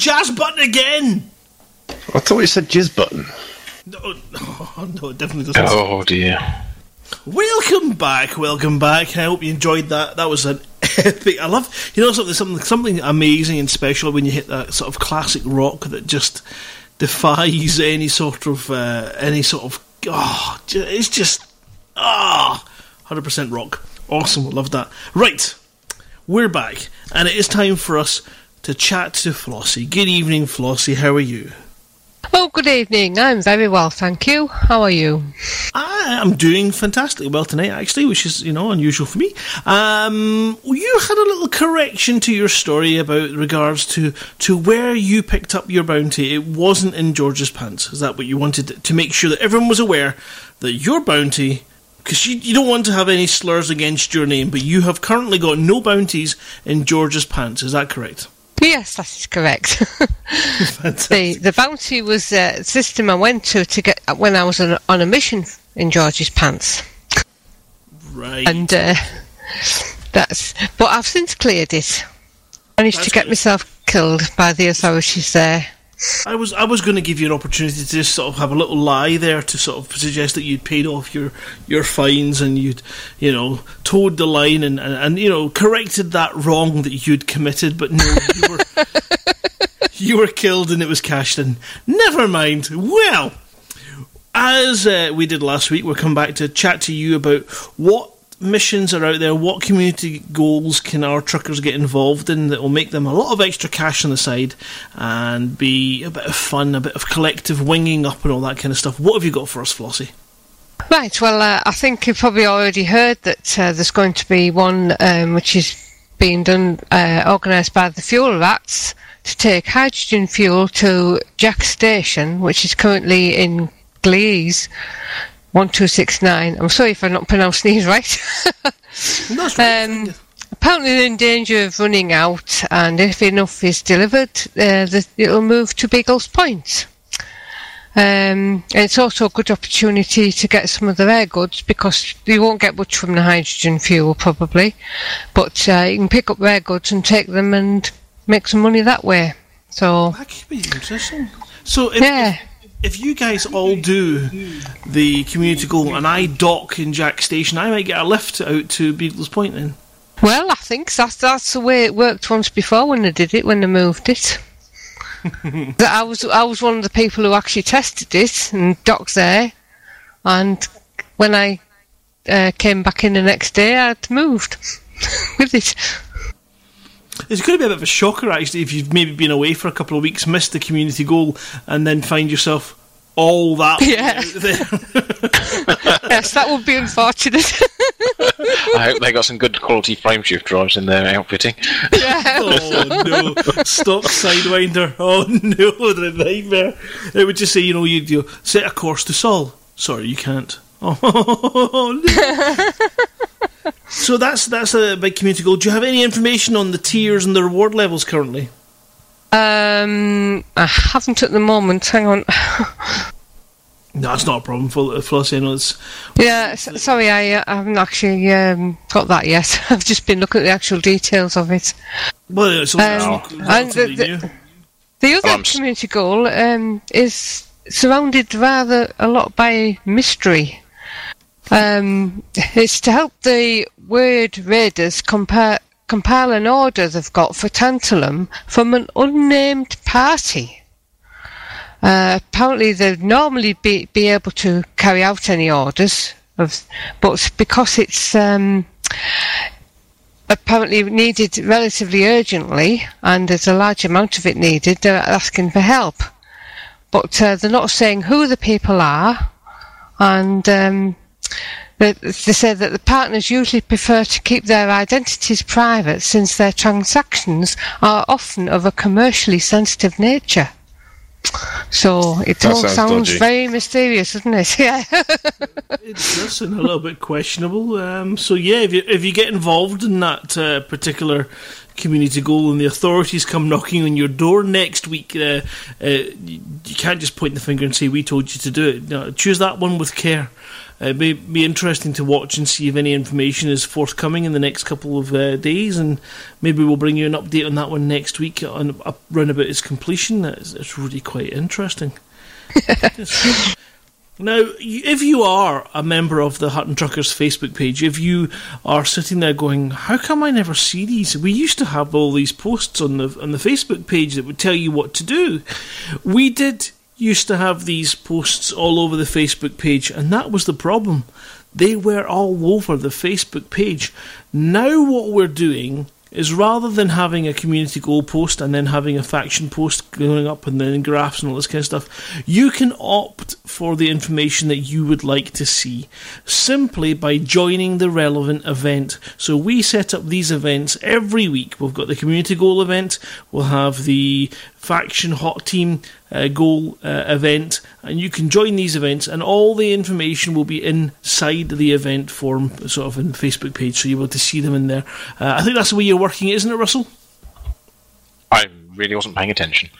Jazz button again? I thought you said jizz button. No, oh, no, it definitely doesn't. Oh dear. Welcome back, welcome back. I hope you enjoyed that. That was an epic. I love, you know, something something something amazing and special when you hit that sort of classic rock that just defies any sort of uh, any sort of. Oh, it's just ah, hundred percent rock. Awesome, love that. Right, we're back, and it is time for us to chat to Flossie. Good evening, Flossie. How are you? Oh, good evening. I'm very well, thank you. How are you? I am doing fantastically well tonight, actually, which is you know unusual for me. Um, you had a little correction to your story about regards to to where you picked up your bounty. It wasn't in George's pants. Is that what you wanted to make sure that everyone was aware that your bounty? Because you, you don't want to have any slurs against your name, but you have currently got no bounties in George's pants. Is that correct? Yes, that is correct. the the bounty was a system I went to to get when I was on, a- on a mission in George's pants, Right. and uh, that's. But I've since cleared it. Managed That's to get good. myself killed by the authorities there. I was I was going to give you an opportunity to just sort of have a little lie there to sort of suggest that you'd paid off your your fines and you'd you know towed the line and, and, and you know corrected that wrong that you'd committed, but no, you were you were killed and it was cashed in. Never mind. Well, as uh, we did last week, we'll come back to chat to you about what missions are out there, what community goals can our truckers get involved in that will make them a lot of extra cash on the side and be a bit of fun, a bit of collective winging up and all that kind of stuff. What have you got for us, Flossie? Right, well, uh, I think you've probably already heard that uh, there's going to be one um, which is being done, uh, organised by the Fuel Rats to take hydrogen fuel to Jaques Station, which is currently in Gliese. 1269. I'm sorry if I'm not pronouncing these right. That's um, apparently they're in danger of running out, and if enough is delivered, uh, the, it'll move to Beagles Point. Um, and it's also a good opportunity to get some of the rare goods because you won't get much from the hydrogen fuel probably, but uh, you can pick up rare goods and take them and make some money that way. So That could be interesting. So if, Yeah. if, if you guys all do the community goal and I dock in Jaques Station, I might get a lift out to Beagles Point then. Well, I think that's that's the way it worked once before when they did it when they moved it. I was I was one of the people who actually tested it and docked there, and when I uh, came back in the next day, I'd moved with it. It's going to be a bit of a shocker, actually, if you've maybe been away for a couple of weeks, missed the community goal, and then find yourself all that Yeah. there. yes, that would be unfortunate. I hope they got some good quality frame shift drives in their outfitting. Yeah. oh no! Stock sidewinder. Oh no! The nightmare. It would just say, you know, you you set a course to Sol. Sorry, you can't. Oh no! so that's that's a big community goal. Do you have any information on the tiers and the reward levels currently? Um, I haven't at the moment. Hang on. No, it's not a problem for Flossie. I know it's Yeah, s- sorry, I, uh, I haven't actually um, got that yet. I've just been looking at the actual details of it. well, it's Um, also and relatively the- new. The other I'm community goal um, is surrounded rather a lot by mystery. Um, it's to help the word compare, compile an order they've got for tantalum from an unnamed party. Uh, apparently, they'd normally be, be able to carry out any orders, of, but because it's um, apparently needed relatively urgently, and there's a large amount of it needed, they're asking for help. But uh, they're not saying who the people are, and um, they, they say that the partners usually prefer to keep their identities private since their transactions are often of a commercially sensitive nature. So it That all sounds sounds very mysterious, doesn't it? Yeah. It does sound a little bit questionable. Um, so yeah, if you if you get involved in that uh, particular community goal and the authorities come knocking on your door next week, uh, uh, you, you can't just point the finger and say we told you to do it. No, choose that one with care. It may be interesting to watch and see if any information is forthcoming in the next couple of uh, days, and maybe we'll bring you an update on that one next week on up round about its completion. It's, it's really quite interesting. Now, if you are a member of the Hutton Truckers Facebook page, if you are sitting there going, "How come I never see these?" We used to have all these posts on the on the Facebook page that would tell you what to do. We did used to have these posts all over the Facebook page, and that was the problem. They were all over the Facebook page. Now, what we're doing is rather than having a community goal post and then having a faction post going up and then graphs and all this kind of stuff, you can opt for the information that you would like to see simply by joining the relevant event. So we set up these events every week. We've got the community goal event, we'll have the faction hot team uh, goal uh, event, and you can join these events, and all the information will be inside the event form, sort of in the Facebook page, so you'll be able to see them in there. Uh, I think that's the way you're working, isn't it, Russell? I really wasn't paying attention.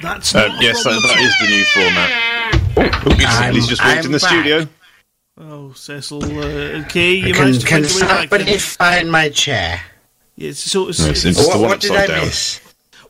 That's Uh, not a yes, that, that is the new format. Oh, oh, I'm- he's just walked I'm in the back. studio. Oh, Cecil. Uh, okay, you Can, managed to can find your way back. somebody then. find my chair? Yeah, so, No, so, it's, it's the What, what did I down. miss?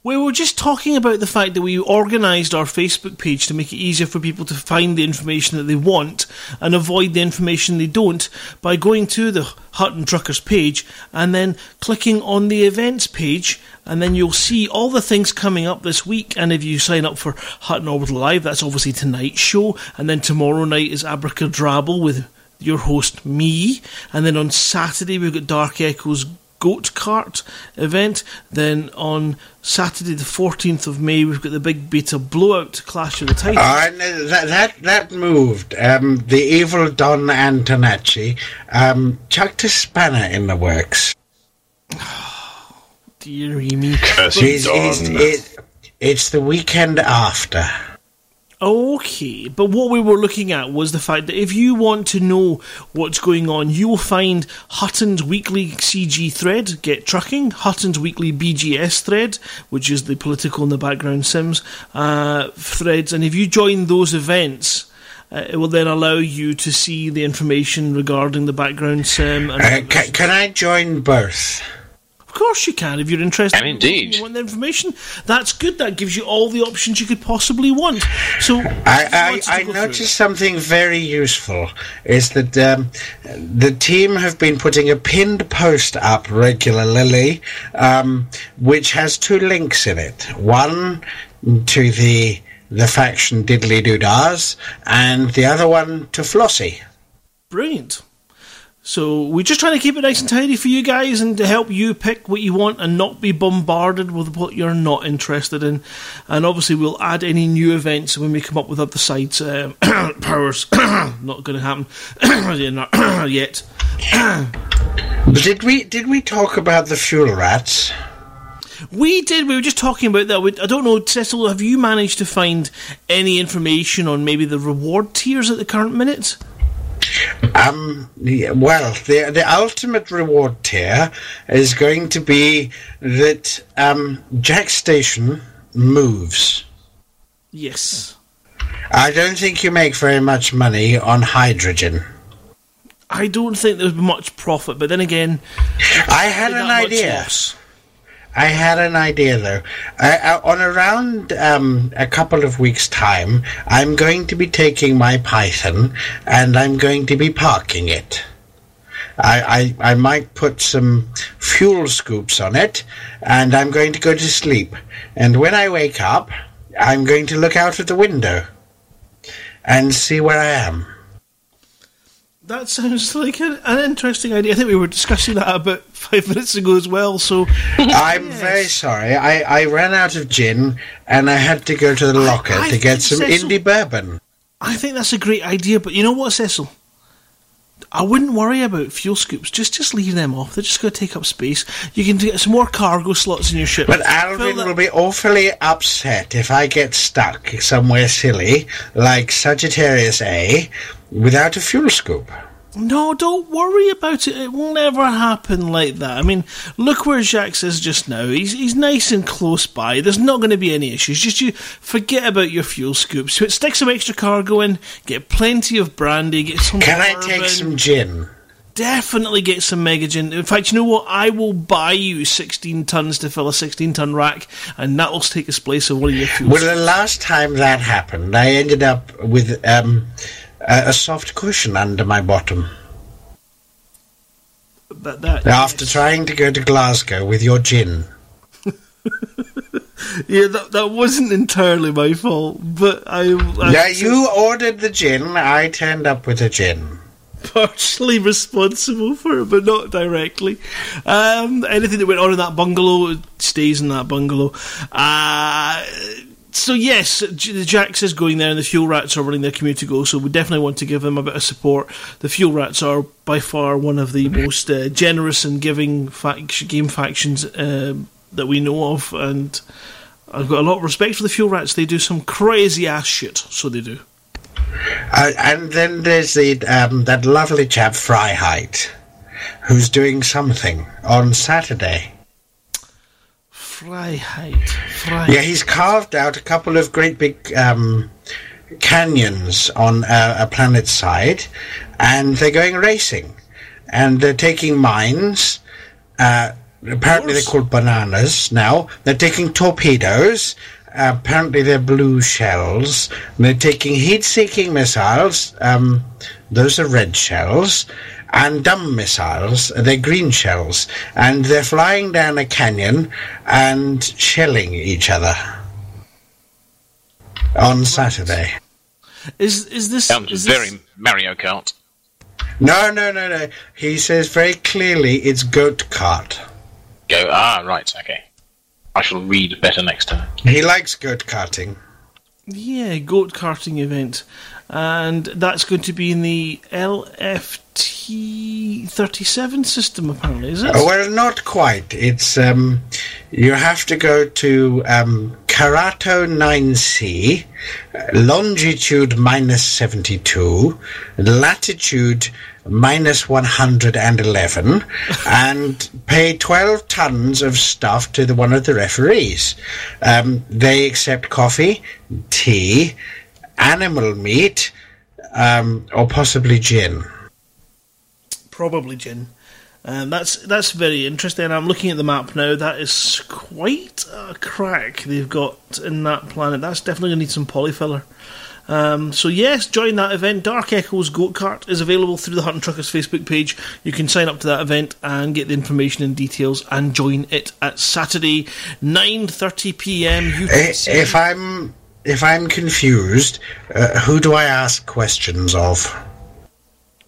We were just talking about the fact that we organised our Facebook page to make it easier for people to find the information that they want and avoid the information they don't by going to the Hutton Truckers page and then clicking on the events page. And then you'll see all the things coming up this week. And if you sign up for Hutton Orbital Live that's obviously tonight's show. And then tomorrow night is Abracadrabble with your host me. And then on Saturday we've got Dark Echoes goat cart event. Then on Saturday, the 14th of May, we've got the big beta blowout Clash of the Titans. No, that, that, that moved. Um, the evil Don Antonacci um, chucked a spanner in the works. Deary me. Cursed It's, Don. it's, it, it's the weekend after. Okay, but what we were looking at was the fact that if you want to know what's going on, you will find Hutton's weekly CG thread, Get Trucking, Hutton's weekly BGS thread, which is the political in the background sims uh, threads, and if you join those events, uh, it will then allow you to see the information regarding the background sim. And Uh, ca- can I join both? Of course you can if you're interested. And indeed. You want the information? That's good. That gives you all the options you could possibly want. So I, I, I noticed through something very useful is that um, the team have been putting a pinned post up regularly, um, which has two links in it. One to the the faction Diddly Doodahs, and the other one to Flossie. Brilliant. So we're just trying to keep it nice and tidy for you guys and to help you pick what you want and not be bombarded with what you're not interested in. And obviously we'll add any new events when we come up with other sites. Um, powers not going to happen yet. Did we did we talk about the fuel rats? We did. We were just talking about that. We- I don't know, Cecil. Have you managed to find any information on maybe the reward tiers at the current minute? Um, yeah, well, the the ultimate reward tier is going to be that um, Jaques Station moves. Yes. I don't think you make very much money on hydrogen. I don't think there's much profit, but then again, I had an idea. loss. I had an idea though. I, I, on around um, a couple of weeks' time, I'm going to be taking my Python and I'm going to be parking it. I, I, I might put some fuel scoops on it and I'm going to go to sleep. And when I wake up, I'm going to look out of the window and see where I am. That sounds like an, an interesting idea. I think we were discussing that about five minutes ago as well. So I'm very sorry. I, I ran out of gin and I had to go to the locker I to get some Cecil- indie bourbon. I think that's a great idea. But you know what, Cecil? I wouldn't worry about fuel scoops. Just just leave them off. They're just going to take up space. You can get some more cargo slots in your ship. But Alvin will be awfully upset if I get stuck somewhere silly, like Sagittarius A, without a fuel scoop. No, don't worry about it. It will never happen like that. I mean, look where Jaques is just now. He's he's nice and close by. There's not going to be any issues. Just you forget about your fuel scoops. Stick some extra cargo in. Get plenty of brandy. Get some. Can I take some gin? Definitely get some mega gin. In fact, you know what? I will buy you 16 tons to fill a 16 ton rack, and that will take its place of one of your fuel. Well, the last time that happened, I ended up with um, a, a soft cushion under my bottom. That, that, After trying to go to Glasgow with your gin. yeah, that, that wasn't entirely my fault, but I. I Yeah, you ordered the gin, I turned up with a gin. partially responsible for it, but not directly. Um, anything that went on in that bungalow stays in that bungalow. Uh, so yes, the Jaques is going there, and the Fuel Rats are running their community goal. So we definitely want to give them a bit of support. The Fuel Rats are by far one of the most uh, generous and giving game factions um that we know of, and I've got a lot of respect for the Fuel Rats. They do some crazy ass shit, so they do. Uh, and then there's the um, that lovely chap Freiheit, who's doing something on Saturday. Freiheit, Freiheit. Yeah, he's carved out a couple of great big um, canyons on uh, a planet side, and they're going racing, and they're taking mines. Uh, apparently, they're called bananas now. They're taking torpedoes. Uh, apparently, they're blue shells. They're taking heat-seeking missiles. Um, those are red shells. And dumb missiles. They're green shells. And they're flying down a canyon and shelling each other on Saturday. Is is this Sounds is very this- Mario Kart. No, no, no, no. He says very clearly it's goat cart. Go. Ah, right. Okay. I shall read better next time. He likes goat carting. Yeah, goat karting event, and that's going to be in the LFT thirty seven system. Apparently, is it? Well, not quite. It's um, you have to go to um, Karato 9C, uh, longitude minus 72, latitude minus 111, and pay 12 tons of stuff to the, one of the referees. Um, they accept coffee, tea, animal meat, um, or possibly gin. Probably gin. Um, that's that's very interesting. I'm looking at the map now. That is quite a crack they've got in that planet. That's definitely going to need some polyfiller. Um, so yes, join that event. Dark Echoes Goat Cart is available through the Hutton Truckers Facebook page. You can sign up to that event and get the information and details and join it at Saturday, 9:30 p.m. I- UTC. If I'm if I'm confused, uh, who do I ask questions of?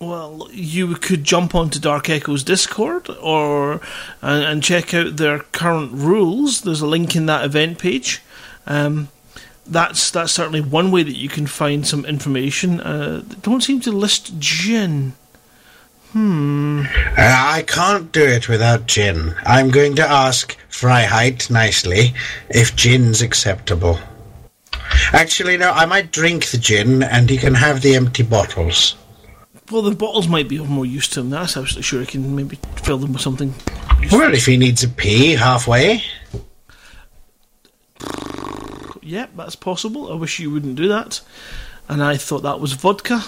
Well, you could jump onto Dark Echoes Discord or and, and check out their current rules. There's a link in that event page. Um, that's that's certainly one way that you can find some information. Uh, they don't seem to list gin. Hmm. Uh, I can't do it without gin. I'm going to ask Freiheit nicely if gin's acceptable. Actually, no, I might drink the gin and he can have the empty bottles. Well, the bottles might be of more use to him. That's absolutely sure. he can maybe fill them with something. Well, if he needs a pee halfway. Yep, that's possible. I wish you wouldn't do that. And I thought that was vodka.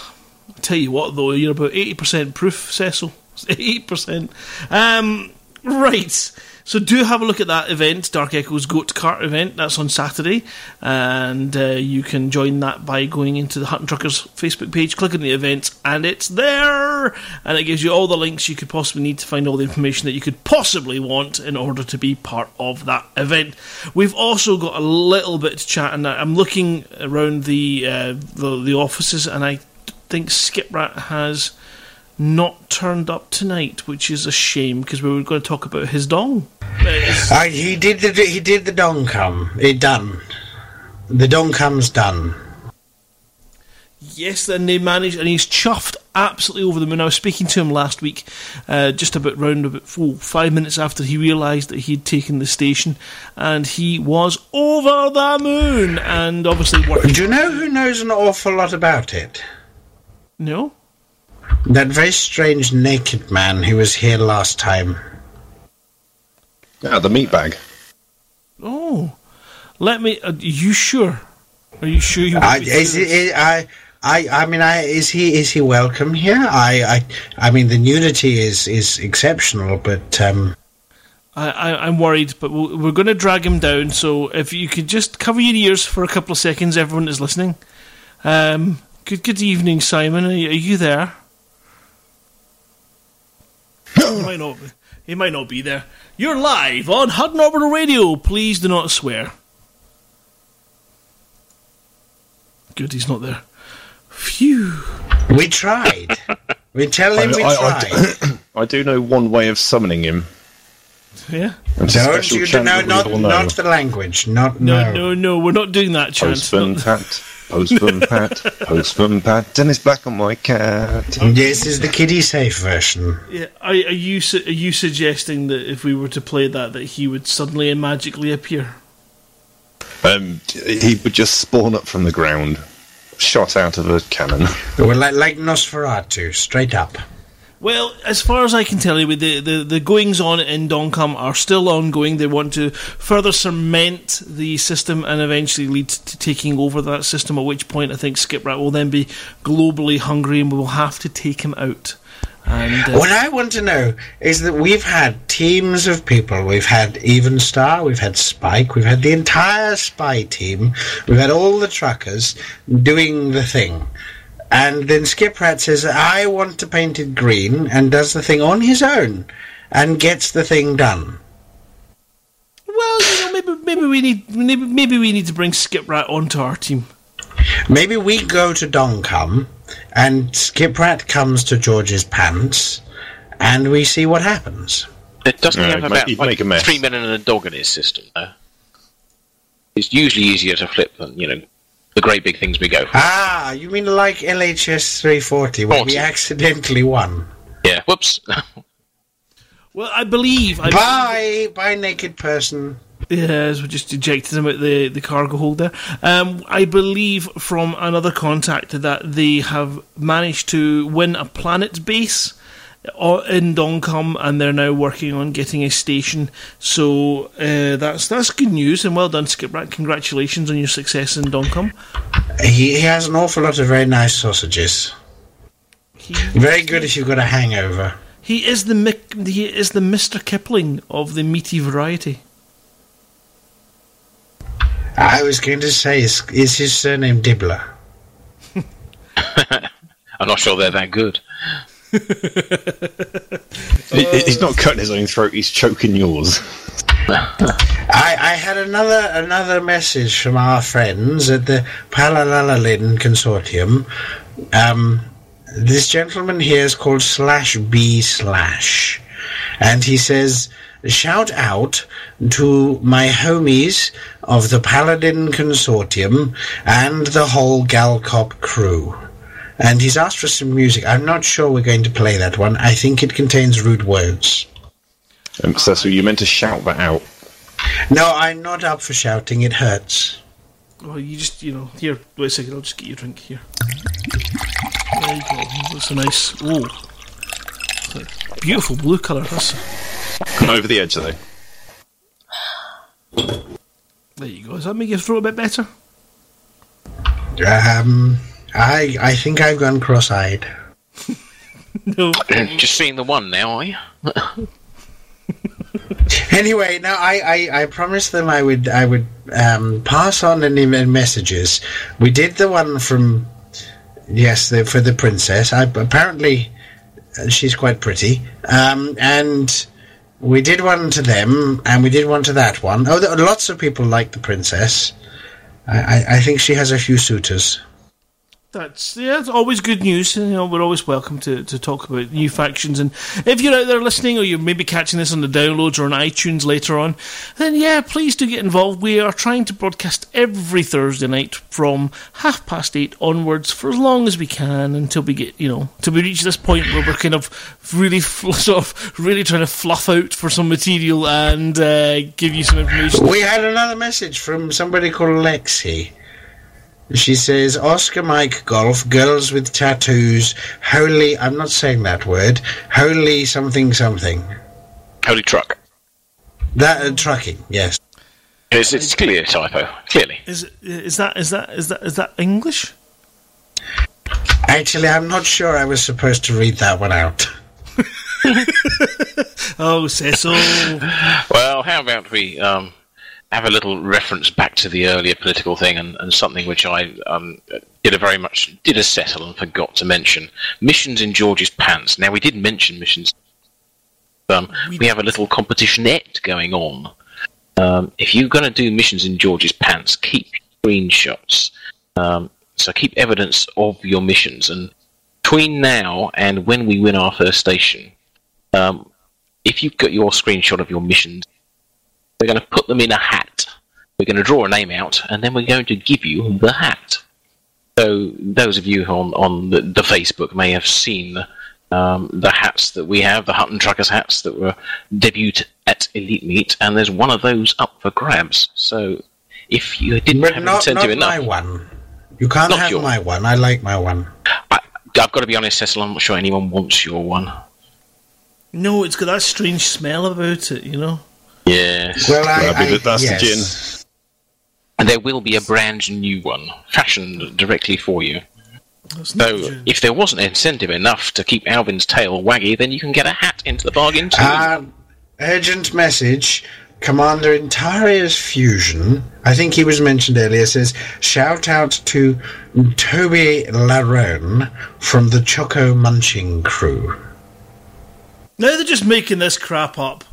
I tell you what, though, you're about 80% proof, Cecil. 80%. Um, right. So do have a look at that event, Dark Echoes Goat Cart event. That's on Saturday. And uh, you can join that by going into the Hutton Truckers Facebook page, clicking the events, and it's there. And it gives you all the links you could possibly need to find all the information that you could possibly want in order to be part of that event. We've also got a little bit to chat, and I'm looking around the uh, the, the offices, and I think Skiprat has not turned up tonight, which is a shame because we were going to talk about his dong. Uh, he did the he did the Dongkum. It done. The Dongkum's done. Yes, then they managed, and he's chuffed absolutely over the moon. I was speaking to him last week, uh, just about round about oh, five minutes after he realised that he'd taken the station, and he was over the moon. And obviously, what Do you know who knows an awful lot about it? No. That very strange naked man who was here last time. Yeah, the meat bag. Oh, let me. Uh, are you sure? Are you sure you? I, want me is do it, this? I, I, I mean, I, is he is he welcome here? I, I, I mean, the nudity is is exceptional, but um, I, I, I'm worried, but we'll, we're going to drag him down. So if you could just cover your ears for a couple of seconds, everyone is listening. Um, good good evening, Simon. Are are you there? He might not. Be, he might not be there. You're live on Hutton Orbital Radio. Please do not swear. Good, he's not there. Phew. we tried. we tell him we I, I- tried. I do, I do know one way of summoning him. Yeah. It's a Don't you chant no, not know. not the language, not No, no. no, no. We're not doing that, chance. Postman Pat, Postman Pat, Postman Pat, Dennis Black on my cat. This is the kiddie safe version. Yeah, are, are you are you suggesting that if we were to play that, that he would suddenly and magically appear? Um, he would just spawn up from the ground, shot out of a cannon. Well, like, like Nosferatu, straight up. Well, as far as I can tell you, the the, the goings on in Dongkum are still ongoing. They want to further cement the system and eventually lead to taking over that system. At which point, I think Skiprat will then be globally hungry, and we will have to take him out. And uh, What I want to know is that we've had teams of people. We've had Evenstar, we've had Spike, we've had the entire spy team, we've had all the truckers doing the thing. And then Skiprat says, I want to paint it green, and does the thing on his own, and gets the thing done. well, you know, maybe maybe we need maybe, maybe we need to bring Skiprat onto our team. Maybe we go to Dongkum, and Skiprat comes to George's pants, and we see what happens. It doesn't No, have about make- like, make a mess. three men and a dog in his system. Though. It's usually easier to flip than you know the great big things we go for. Ah, you mean like LHS 340, where we accidentally won? Yeah. Whoops. Well, I believe. I Bye, bye, naked person. Yes, we just ejected him out the, the cargo hold there. Um, I believe from another contact that they have managed to win a planet base in Dongkum, and they're now working on getting a station. So uh, that's that's good news, and well done, Skiprat. Congratulations on your success in Dongkum. He, he has an awful lot of very nice sausages. Very good if you've got a hangover. He is the Mick, he is the Mister Kipling of the meaty variety. I was going to say, is, is his surname Dibbler? I'm not sure they're that good. He- He's not cutting his own throat; he's choking yours. I, I had another another message from our friends at the Paladin Consortium. Um, this gentleman here is called Slash B Slash, and he says, "Shout out to my homies of the Paladin Consortium and the whole Galcop crew." And he's asked for some music. I'm not sure we're going to play that one. I think it contains rude words. Um, Cecil, you meant to shout that out. No, I'm not up for shouting. It hurts. Well, you just, you know, here, wait a second, I'll just get you a drink here. There you go. That's a nice, oh, beautiful blue colour. That's Over the edge, though. there you go. Does that make your throat a bit better? Um, I I think I've gone cross-eyed. no. Just seeing the one now, are you? Anyway, now I, I, I promised them I would I would um, pass on any messages. We did the one from yes the, for the princess. I apparently uh, she's quite pretty. Um, and we did one to them, and we did one to that one. Oh, there, lots of people like the princess. I, I, I think she has a few suitors. That's yeah, it's always good news. You know, we're always welcome to, to talk about new factions. And if you're out there listening, or you're maybe catching this on the downloads or on iTunes later on, then yeah, please do get involved. We are trying to broadcast every Thursday night from half past eight onwards for as long as we can until we get you know till we reach this point where we're kind of really fl- sort of really trying to fluff out for some material and uh, give you some information. We had another message from somebody called Lexi. She says, Oscar Mike Golf, girls with tattoos, holy, I'm not saying that word, holy something something. Holy truck. That, uh, trucking, yes. It's, it's clearly a typo. Clearly. Is it, is that is that is that is that English? Actually, I'm not sure I was supposed to read that one out. Oh, Cecil. Well, how about we um, have a little reference back to the earlier political thing and, and something which I um, did a very much did a settle and forgot to mention missions in George's pants. Now we did mention missions. Um, we have a little competitionette going on. Um, if you're going to do missions in George's pants, keep screenshots. Um, so keep evidence of your missions, and between now and when we win our first station, um, if you've got your screenshot of your missions, we're going to put them in a hat. We're going to draw a name out, and then we're going to give you the hat. So those of you on on the, the Facebook may have seen um, the hats that we have, the Hutton Truckers hats that were debuted at Elite Meet, and there's one of those up for grabs. So if you didn't But have not, incentive not enough, my one. You can't Not have your- my one. I like my one. I've got to be honest, Cecil. I'm not sure anyone wants your one. No, it's got that strange smell about it, you know. Yes. Well, I- I- I- that's the yes. And there will be a brand new one, fashioned directly for you. So, if there wasn't incentive enough to keep Alvin's tail waggy, then you can get a hat into the bargain too. Uh, urgent message. Commander Antares Fusion, I think he was mentioned earlier, says, shout out to Toby Larone from the Choco Munching crew. Now they're just making this crap up.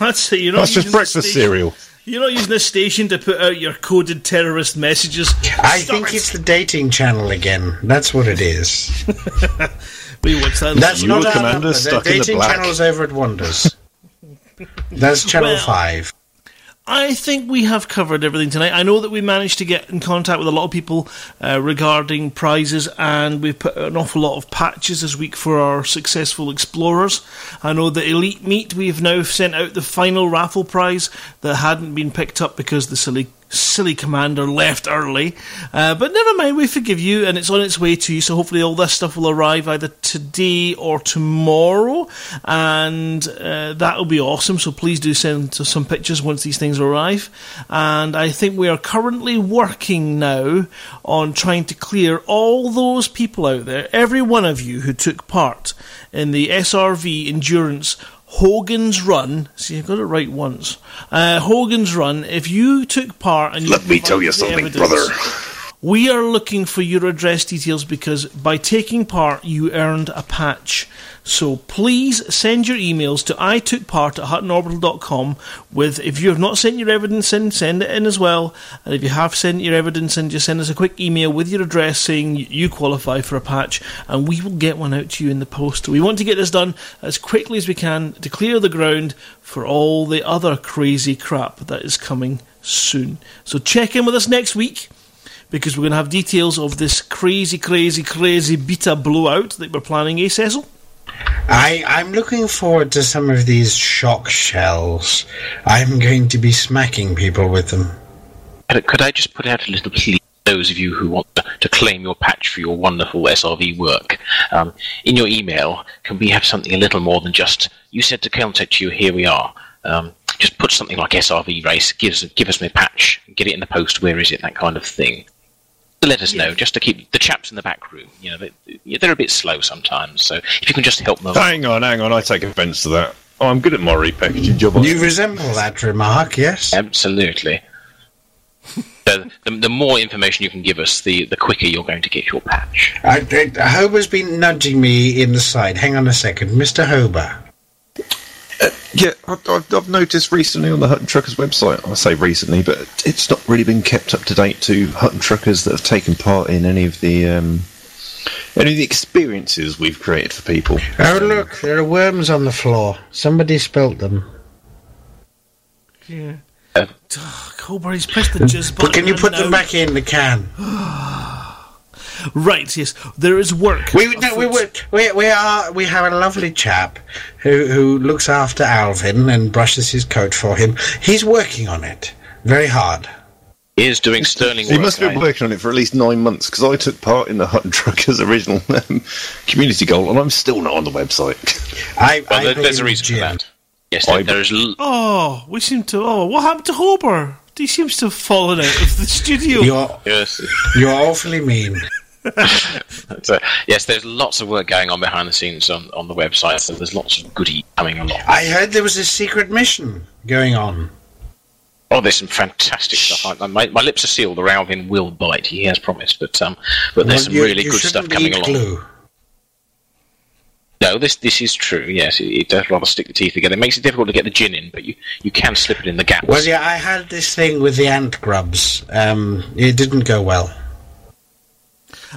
That's it. You're not That's just using this breakfast station- cereal. You're not using this station to put out your coded terrorist messages. I Stop think it. it's the dating channel again. That's what it is. Wait, what's that? That's You not were our Commander number. The stuck in the dating black. channel's over at Wonders. That's channel Well, 5. I think we have covered everything tonight. I know that we managed to get in contact with a lot of people uh, regarding prizes, and we've put an awful lot of patches this week for our successful explorers. I know the Elite Meet, we've now sent out the final raffle prize that hadn't been picked up because the silly silly commander left early. Uh, but never mind, we forgive you, and it's on its way to you. So hopefully, all this stuff will arrive either today or tomorrow, and uh, that will be awesome. So please do send some pictures once these things arrive. And I think we are currently working now on trying to clear all those people out there, every one of you who took part in the SRV Endurance Hogan's Run. See, I got it right once. Uh, Hogan's Run. If you took part and you Let me tell you something, brother. We are looking for your address details because by taking part, you earned a patch. So please send your emails to I took part at huttonorbital.com with, if you have not sent your evidence in, send it in as well. And if you have sent your evidence in, just send us a quick email with your address saying you qualify for a patch and we will get one out to you in the post. We want to get this done as quickly as we can to clear the ground for all the other crazy crap that is coming soon. So check in with us next week because we're going to have details of this crazy, crazy, crazy beta blowout that we're planning, eh, Cecil? I, I'm looking forward to some of these shock shells. I'm going to be smacking people with them. Could, could I just put out a little plea? to Those of you who want to, to claim your patch for your wonderful SRV work, um, in your email, can we have something a little more than just "you said to contact you"? Here we are. Um, just put something like SRV race. Gives give us my patch. Get it in the post. Where is it? That kind of thing. To let us know, just to keep the chaps in the back room. You know, they, they're a bit slow sometimes. So if you can just help them. Hang on, hang on. I take offence to that. Oh, I'm good at my repackaging job. You resemble that remark, yes? Absolutely. so the, the more information you can give us, the, the quicker you're going to get your patch. I, I, Hober's been nudging me in the side. Hang on a second. Mr. Hober. Yeah, I've, I've, I've noticed recently on the Hutton Truckers website, I say recently, but it's not really been kept up to date to Hutton Truckers that have taken part in any of the um, any of the experiences we've created for people. Oh, look, there are worms on the floor. Somebody spilt them. Yeah. Cobra, he's pressed the jizz button. But can you put them now- back in the can? Right, yes. There is work. We no, we, we we we are we have a lovely chap who who looks after Alvin and brushes his coat for him. He's working on it very hard. He is doing sterling He must have been eh? working on it for at least nine months because I took part in the Hutton Truckers original um, community goal, and I'm still not on the website. I, Well, I there- there's a blame reason for that. Yes, there, there is. L- Oh, we seem to. Oh, what happened to Hober? He seems to have fallen out of the studio. You're yes, you're awfully mean. So, yes, there's lots of work going on behind the scenes on, on the website. So there's lots of goodie coming along. I heard there was a secret mission going on. Oh, there's some fantastic stuff. I, my, my lips are sealed. The Alvin will bite. He has promised, but um, but there's Well, some you- really you good stuff coming along. glue. No, this this is true. Yes, it, it does rather stick the teeth together. It makes it difficult to get the gin in, but you, you can slip it in the gaps. Well, yeah, I had this thing with the ant grubs. Um, it didn't go well.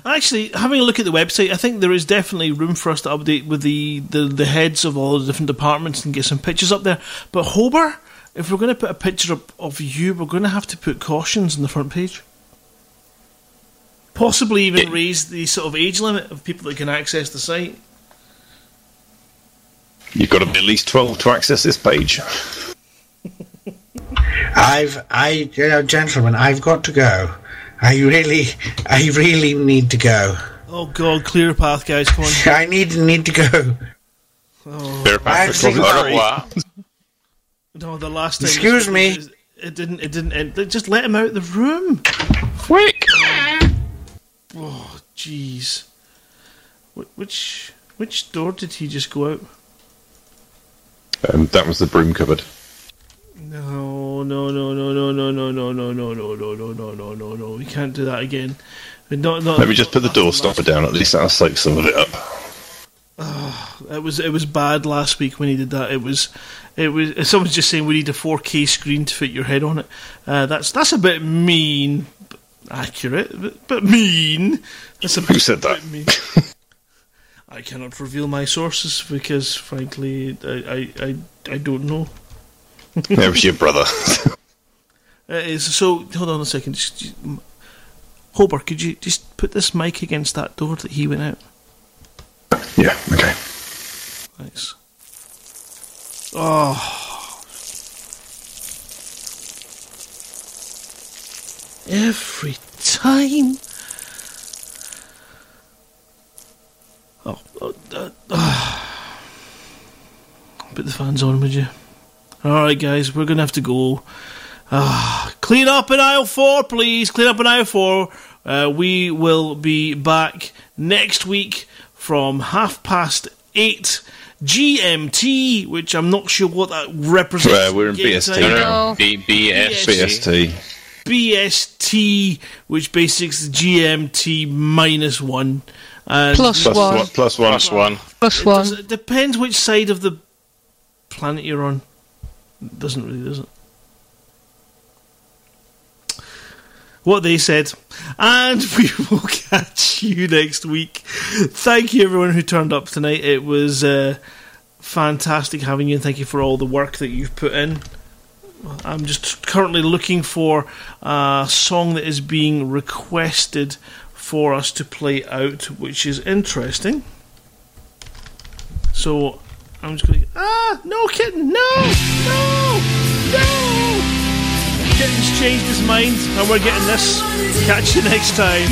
Actually, having a look at the website, I think there is definitely room for us to update with the, the, the heads of all the different departments and get some pictures up there. But Hober, if we're going to put a picture up of you, we're going to have to put cautions on the front page. Possibly even raise the sort of age limit of people that can access the site. You've got to be at least 12 to access this page. I've, I, you know, gentlemen, I've got to go. I really, I really need to go. Oh God, clear a path, guys! Come on. I need need to go. Oh. I think- No, the last time. Excuse me. It, it didn't. It didn't. End. Just let him out of the room. Quick! Oh, jeez. Which which door did he just go out? Um, that was the broom cupboard. No, no, no, no, no, no, no, no, no, no, no, no, no, no, no, no, no. We can't do that again. Not, not, Let me just put the door stopper down, at least that'll soak some of it up. It was it was bad last week when he did that. It was it was someone's just saying we need a 4K screen to fit your head on it. Uh, that's that's a bit mean, but accurate, but, but mean. That's a Who said that? mean. I cannot reveal my sources because, frankly, I I, I, I don't know. Was your brother. Uh, so hold on a second. Just, just- could you just put this mic against that door that he went out? yeah, okay. Thanks. Oh. Every time. Oh, oh, uh, ah. put the fans on, would you? Alright, guys, we're gonna have to go. Ah, clean up in aisle four, please. Clean up in aisle four. Uh, we will be back next week from half past eight GMT, which I'm not sure what that represents. Well, we're in Game BST time. now. No, no, B- BS. BST. BST, which basically is GMT minus one. And Plus Plus one. one. Plus one. Plus one. Plus it, does- it depends which side of the planet you're on. Doesn't really, does it? What they said. And we will catch you next week. Thank you, everyone who turned up tonight. It was uh, fantastic having you, and thank you for all the work that you've put in. I'm just currently looking for a song that is being requested for us to play out, which is interesting. So I'm just going. Ah! No, kitten! No! No! No! Kitten's changed his mind, and we're getting this. Catch you next time.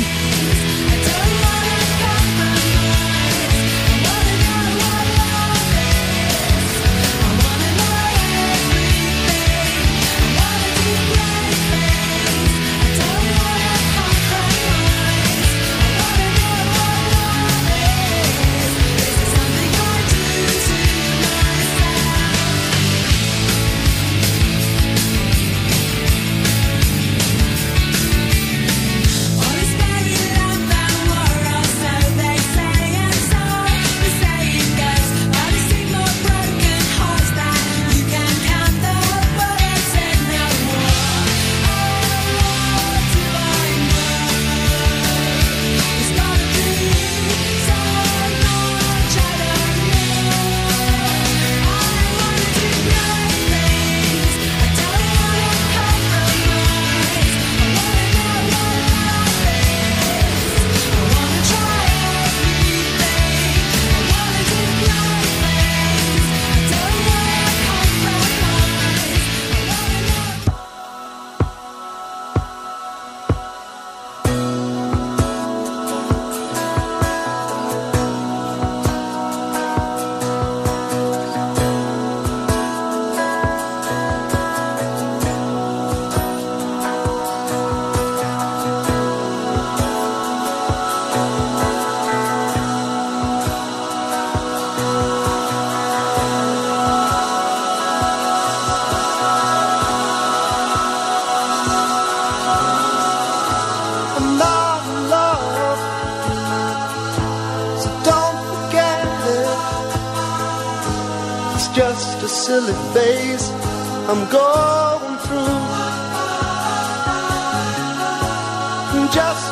just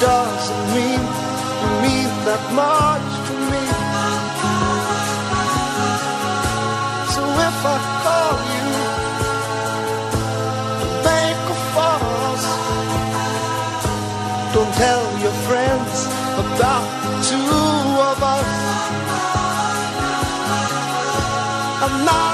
doesn't mean you mean that much to me. So if I call you, make a fuss. Don't tell your friends about the two of us. I'm not.